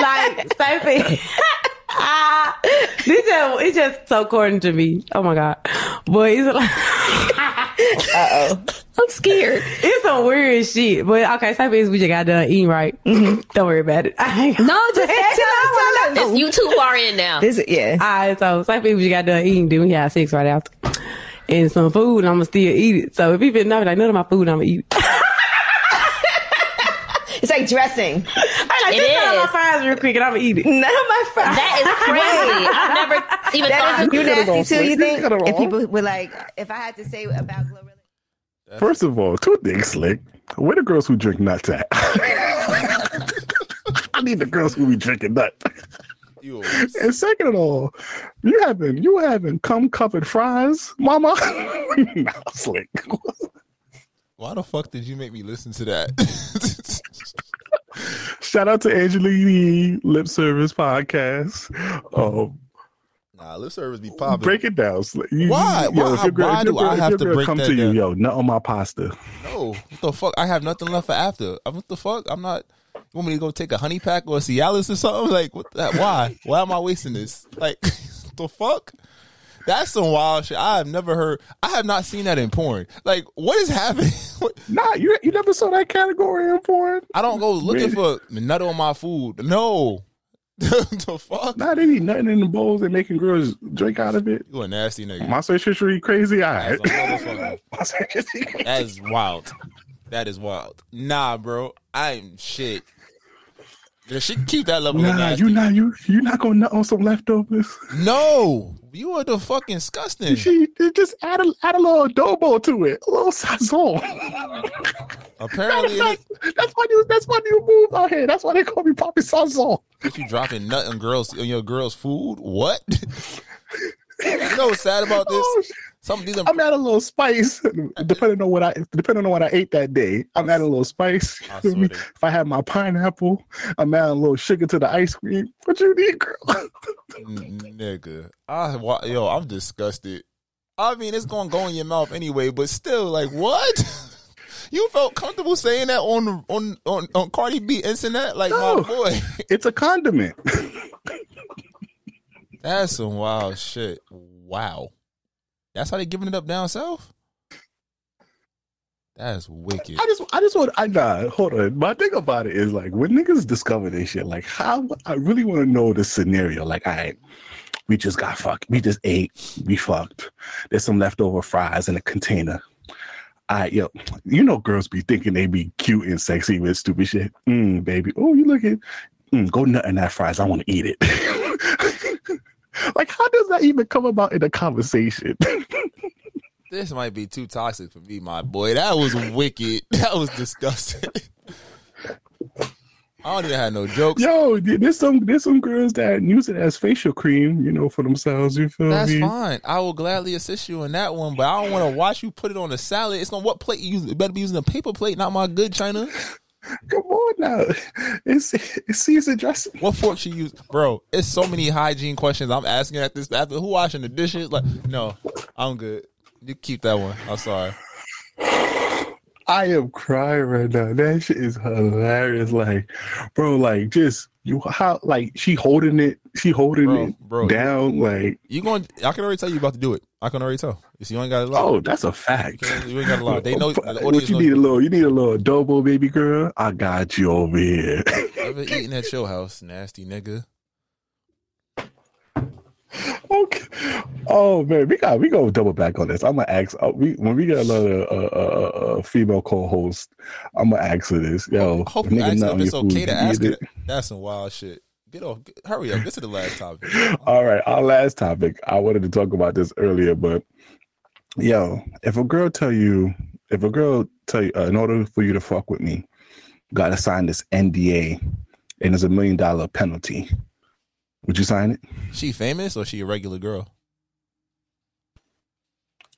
like Sophie. ah, this just it's just so corny to me. Oh my god, boy, it's like I'm scared. it's some weird shit. But okay, Sophie, we just got done eating right. Mm-hmm. Don't worry about it. No, just Tell us. It's you two are in now. This, yeah. Alright, so Sophie, we just got done eating. Then we had sex right after. And some food, and I'm gonna still eat it. So if you been know, like none of my food, I'm gonna eat. it. It's like dressing. I like It just cut all my fries real quick, and I'm gonna eat it. None of my fries. That is crazy. I've never even That thought is you could've gone nasty too. You. You think? could've If people were like, if I had to say about Glorilla. First of all, two things, Slick. Where the girls who drink nuts at? I need the girls who be drinking nuts. You And second of all, you haven't you haven't come covered fries, mama? nah, Slick. Why the fuck did you make me listen to that? Shout out to Angela Yee Lip Service Podcast. Um, nah, lip service be popping. break it down. You- Why? Yo, Why- your why if your do I have to break come that to you, down? yo, nut on my pasta. No, what the fuck? I have nothing left for after. What the fuck? I'm not. You want me to go take a honey pack or a Cialis or something? Like, what? The, why? Why am I wasting this? Like, the fuck? That's some wild shit. I have never heard. I have not seen that in porn. Like, what is happening? Nah, you you never saw that category in porn. I don't go looking for nut on my food. No, the fuck. Nah, they be nothing in the bowls and making girls drink out of it. You a nasty nigga. My search history crazy. All right. That's. My search. That is wild. That is wild. Nah, bro. I'm shit. Yeah, She keep that level Nah, you not you you not gonna nut on some leftovers. no, you are the fucking disgusting. She just add a add a little adobo to it, a little sazon. Apparently, that's, that's my new that's my new move out here. That's why they call me Poppy Sazon. if you dropping nut on girls on your girl's food, what? you know what's sad about this? Oh, Some of these are I'm adding a little spice, depending on what I depending on what I ate that day. I'm adding a little spice. I You feel me? swear to- If I have my pineapple, I'm adding a little sugar to the ice cream. What you need, girl? Mm, nigga. I yo, I'm disgusted. I mean, it's gonna go in your mouth anyway, but still, like, what? you felt comfortable saying that on on on, on Cardi B internet, like No. my boy. It's a condiment. That's some wild shit. Wow, that's how they giving it up down south. That's wicked. I just, I just want, I nah, hold on. My thing about it is like when niggas discover this shit, like how I really want to know the scenario. Like, all right, we just got fucked. We just ate. We fucked. There's some leftover fries in a container. Right, yo, you know girls be thinking they be cute and sexy with stupid shit. Mm, baby, oh, you looking? Mm, go nut in that fries. I want to eat it. like, how does that even come about in a conversation? This might be too toxic for me, my boy. That was wicked. That was disgusting. I don't even have no jokes. Yo, there's some there's some girls that use it as facial cream, you know, for themselves. You feel That's me? fine. I will gladly assist you in that one, but I don't want to watch you put it on a salad. It's on what plate you use. You better be using a paper plate, not my good china. Come on now, it's it's season dressing. What fork she use, bro? It's so many hygiene questions I'm asking at this. After who washing the dishes? Like, no, I'm good. You keep that one. I'm sorry. I am crying right now. That shit is hilarious. Like, bro, like just you how like she holding it, she holding Bro, it bro. down. Like, You going? I can already tell you about to do it. I can already tell. You see, you ain't got a lot. oh, that's a fact. You ain't got to lie. They know. The what you need a little, you need a little adobo, baby girl. I got you over here. Ever eating at your house, nasty nigga? Okay. Oh man, we got we go double back on this. I'm gonna ask uh, we when we get another uh, uh, uh, female co-host. I'm gonna ask her this. Yo, I hope you ask if it's your food, okay to ask eat it. That's some wild shit. Get off. Get, hurry up. This is the last topic. All right, our last topic. I wanted to talk about this earlier, but yo, if a girl tell you, if a girl tell you, uh, in order for you to fuck with me, gotta sign this NDA, and there's a million dollar penalty. Would you sign it? She famous or she a regular girl?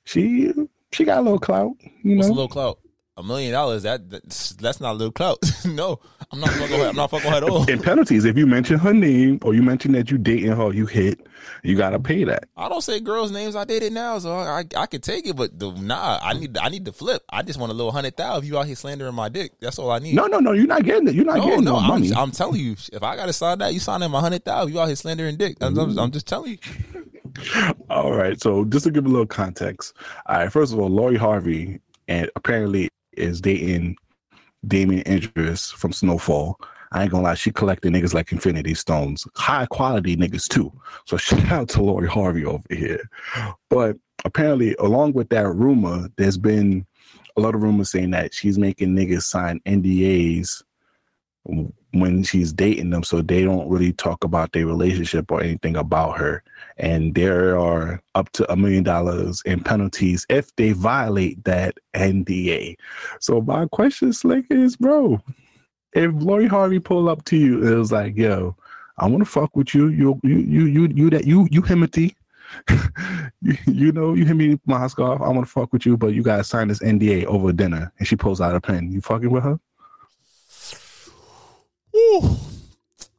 She she got a little clout, you What's know. a little clout? A million dollars? That that's, that's not a little clout. no, I'm not fucking. Her. I'm not fucking with her at all. And penalties, if you mention her name or you mention that you dating her, you hit, you gotta pay that. I don't say girls' names I dated now, so I I, I could take it, but the, nah, I need I need to flip. I just want a little hundred thousand. If you out here slandering my dick, that's all I need. No, no, no, you're not getting it. You're not no, getting no. no, I'm, money. I'm telling you, if I gotta sign that, you sign signing my hundred thousand. You out here slandering dick. I'm, I'm, I'm just telling you. All right. So just to give a little context. All right. First of all, Lori Harvey and apparently is dating Damson Idris from Snowfall. I ain't gonna lie, she collected niggas like Infinity Stones, high quality niggas too. So shout out to Lori Harvey over here. But apparently, along with that rumor, there's been a lot of rumors saying that she's making niggas sign NDAs when she's dating them, so they don't really talk about their relationship or anything about her and there are up to a million dollars in penalties if they violate that NDA. So my question, Slick, is, bro, if Lori Harvey pull up to you, it was like, yo, I want to fuck with you. You, you, you, you, you, that you, you Himothy. you, know, you hit me my scarf. I want to fuck with you, but you gotta sign this NDA over dinner. And she pulls out a pen. You fucking with her? Woo.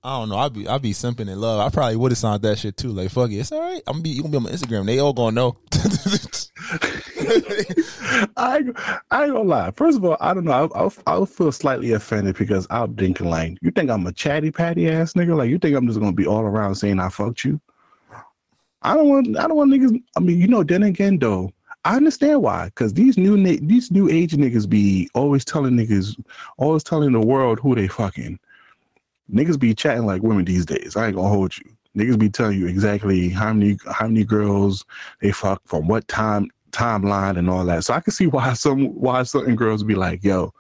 I don't know. I'd be I'd be simping in love. I probably would have signed that shit too. Like fuck it, it's all right. I'm gonna be you gonna be on my Instagram. They all gonna know. I I ain't gonna lie. First of all, I don't know. I'll, I'll feel slightly offended because I'm thinking like, you think I'm a chatty patty ass nigga? Like, you think I'm just gonna be all around saying I fucked you? I don't want. I don't want niggas. I mean, you know. Then again, though, I understand why. Because these new these new age niggas be always telling niggas, always telling the world who they fucking. Niggas be chatting like women these days. I ain't gonna hold you. Niggas be telling you exactly how many how many girls they fuck from what time timeline and all that. So I can see why some why certain girls be like, yo,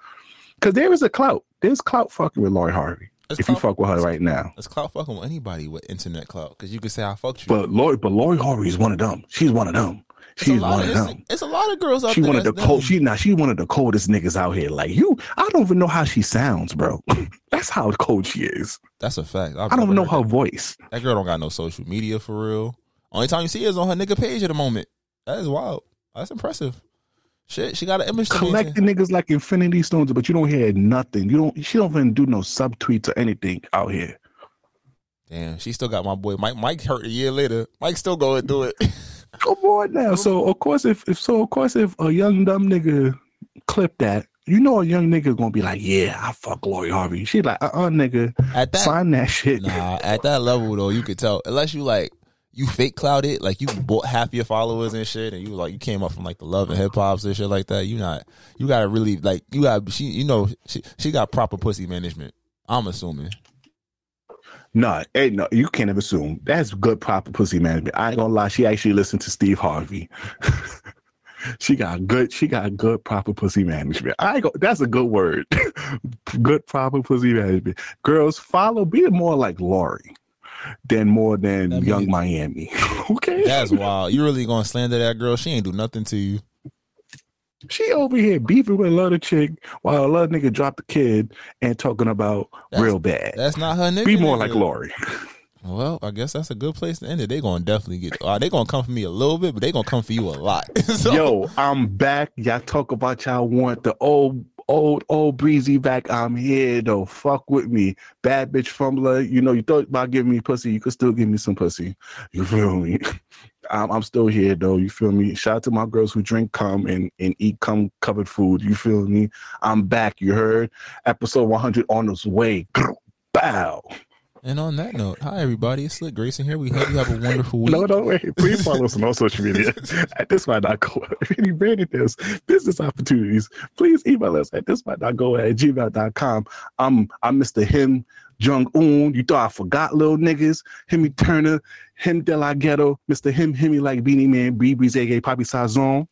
because there is a clout. There's clout fucking with Lori Harvey. There's if you fuck with her right now. It's clout fucking with anybody with internet clout because you can say I fucked you. But Lori, but Lori Harvey is one of them. She's one of them. It's a She's lot one of, of it's, them. it's a lot of girls out She there. one of the cold. She now she one of the coldest niggas out here. Like you, I don't even know how she sounds, bro. That's how cold she is. That's a fact. I've I don't know her voice. That girl don't got no social media for real. Only time you see her is on her nigga page at the moment. That is wild. That's impressive. Shit, she got an image to. Collecting niggas like Infinity Stones, but you don't hear nothing. You don't. She don't even do no subtweets or anything out here. Damn, she still got my boy Mike. Mike hurt a year later. Mike still go and do it. Come on now. So of course, if if so, of course, if a young dumb nigga clip that, you know, a young nigga gonna be like, yeah, I fuck Lori Harvey. She like, uh, uh nigga, At that, sign that shit. nah, at that level though, you could tell. Unless you like, you fake clouded, like you bought half your followers and shit, and you like you came up from like the love and hip hops and shit like that. You not, you gotta really like, you got she, you know, she she got proper pussy management. I'm assuming. No, hey, no, you can't ever assume. That's good proper pussy management. I ain't gonna lie, she actually listened to Steve Harvey. she got good, she got good proper pussy management. I ain't go, that's a good word. good proper pussy management. Girls follow, be more like Lori than more than That young means- Miami. okay. That's wild. You really gonna slander that girl? She ain't do nothing to you. She over here beefing with another chick while another nigga dropped the kid and talking about real bad. That's not her nigga. Be more nigga. like Lori. Well, I guess that's a good place to end it. They're gonna definitely get. Uh, they gonna come for me a little bit, but they gonna come for you a lot. So- Yo, I'm back. Y'all talk about y'all want the old, old, old breezy back. I'm here though. Fuck with me. Bad bitch fumbler. You know, you thought about giving me pussy. You could still give me some pussy. You feel me? I'm, I'm still here though. You feel me? Shout out to my girls who drink cum and, and eat cum covered food. You feel me? I'm back. You heard? Episode 100 on its way. Bow. And on that note, hi everybody, it's Slick Grayson here. We hope you have a wonderful week. No, no, wait. Please follow us on all social media at this might not go. If any branded deals, business opportunities, please email us at this might not go at gmail.com. I'm I'm Mr. Him Jung Un. You thought I forgot little niggas. Himmy Turner, Him De La Ghetto, Mr. Him Himmy like Beenie Man, BB's aka Poppy Sazon.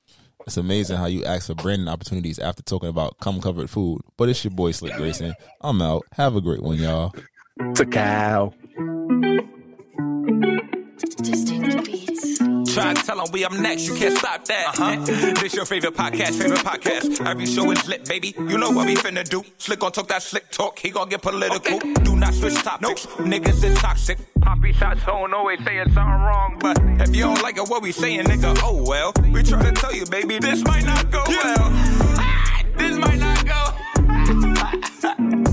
It's amazing how you ask for branding opportunities after talking about cum covered food. But it's your boy Slick Grayson. I'm out. Have a great one, y'all. To cow. Try to tell them we up next, you can't stop that. Uh-huh. This your favorite podcast, favorite podcast. Every show is lit, baby. You know what we finna do. Slick gon' talk that slick talk, he gon' get political. Do not switch topics, niggas is toxic. Poppy shots don't always saying something wrong, but if you don't like it, what we saying, nigga, oh well. We try to tell you, baby, this might not go well. this might not go.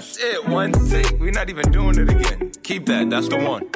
That's it. One take. We're not even doing it again. Keep that. That's the one.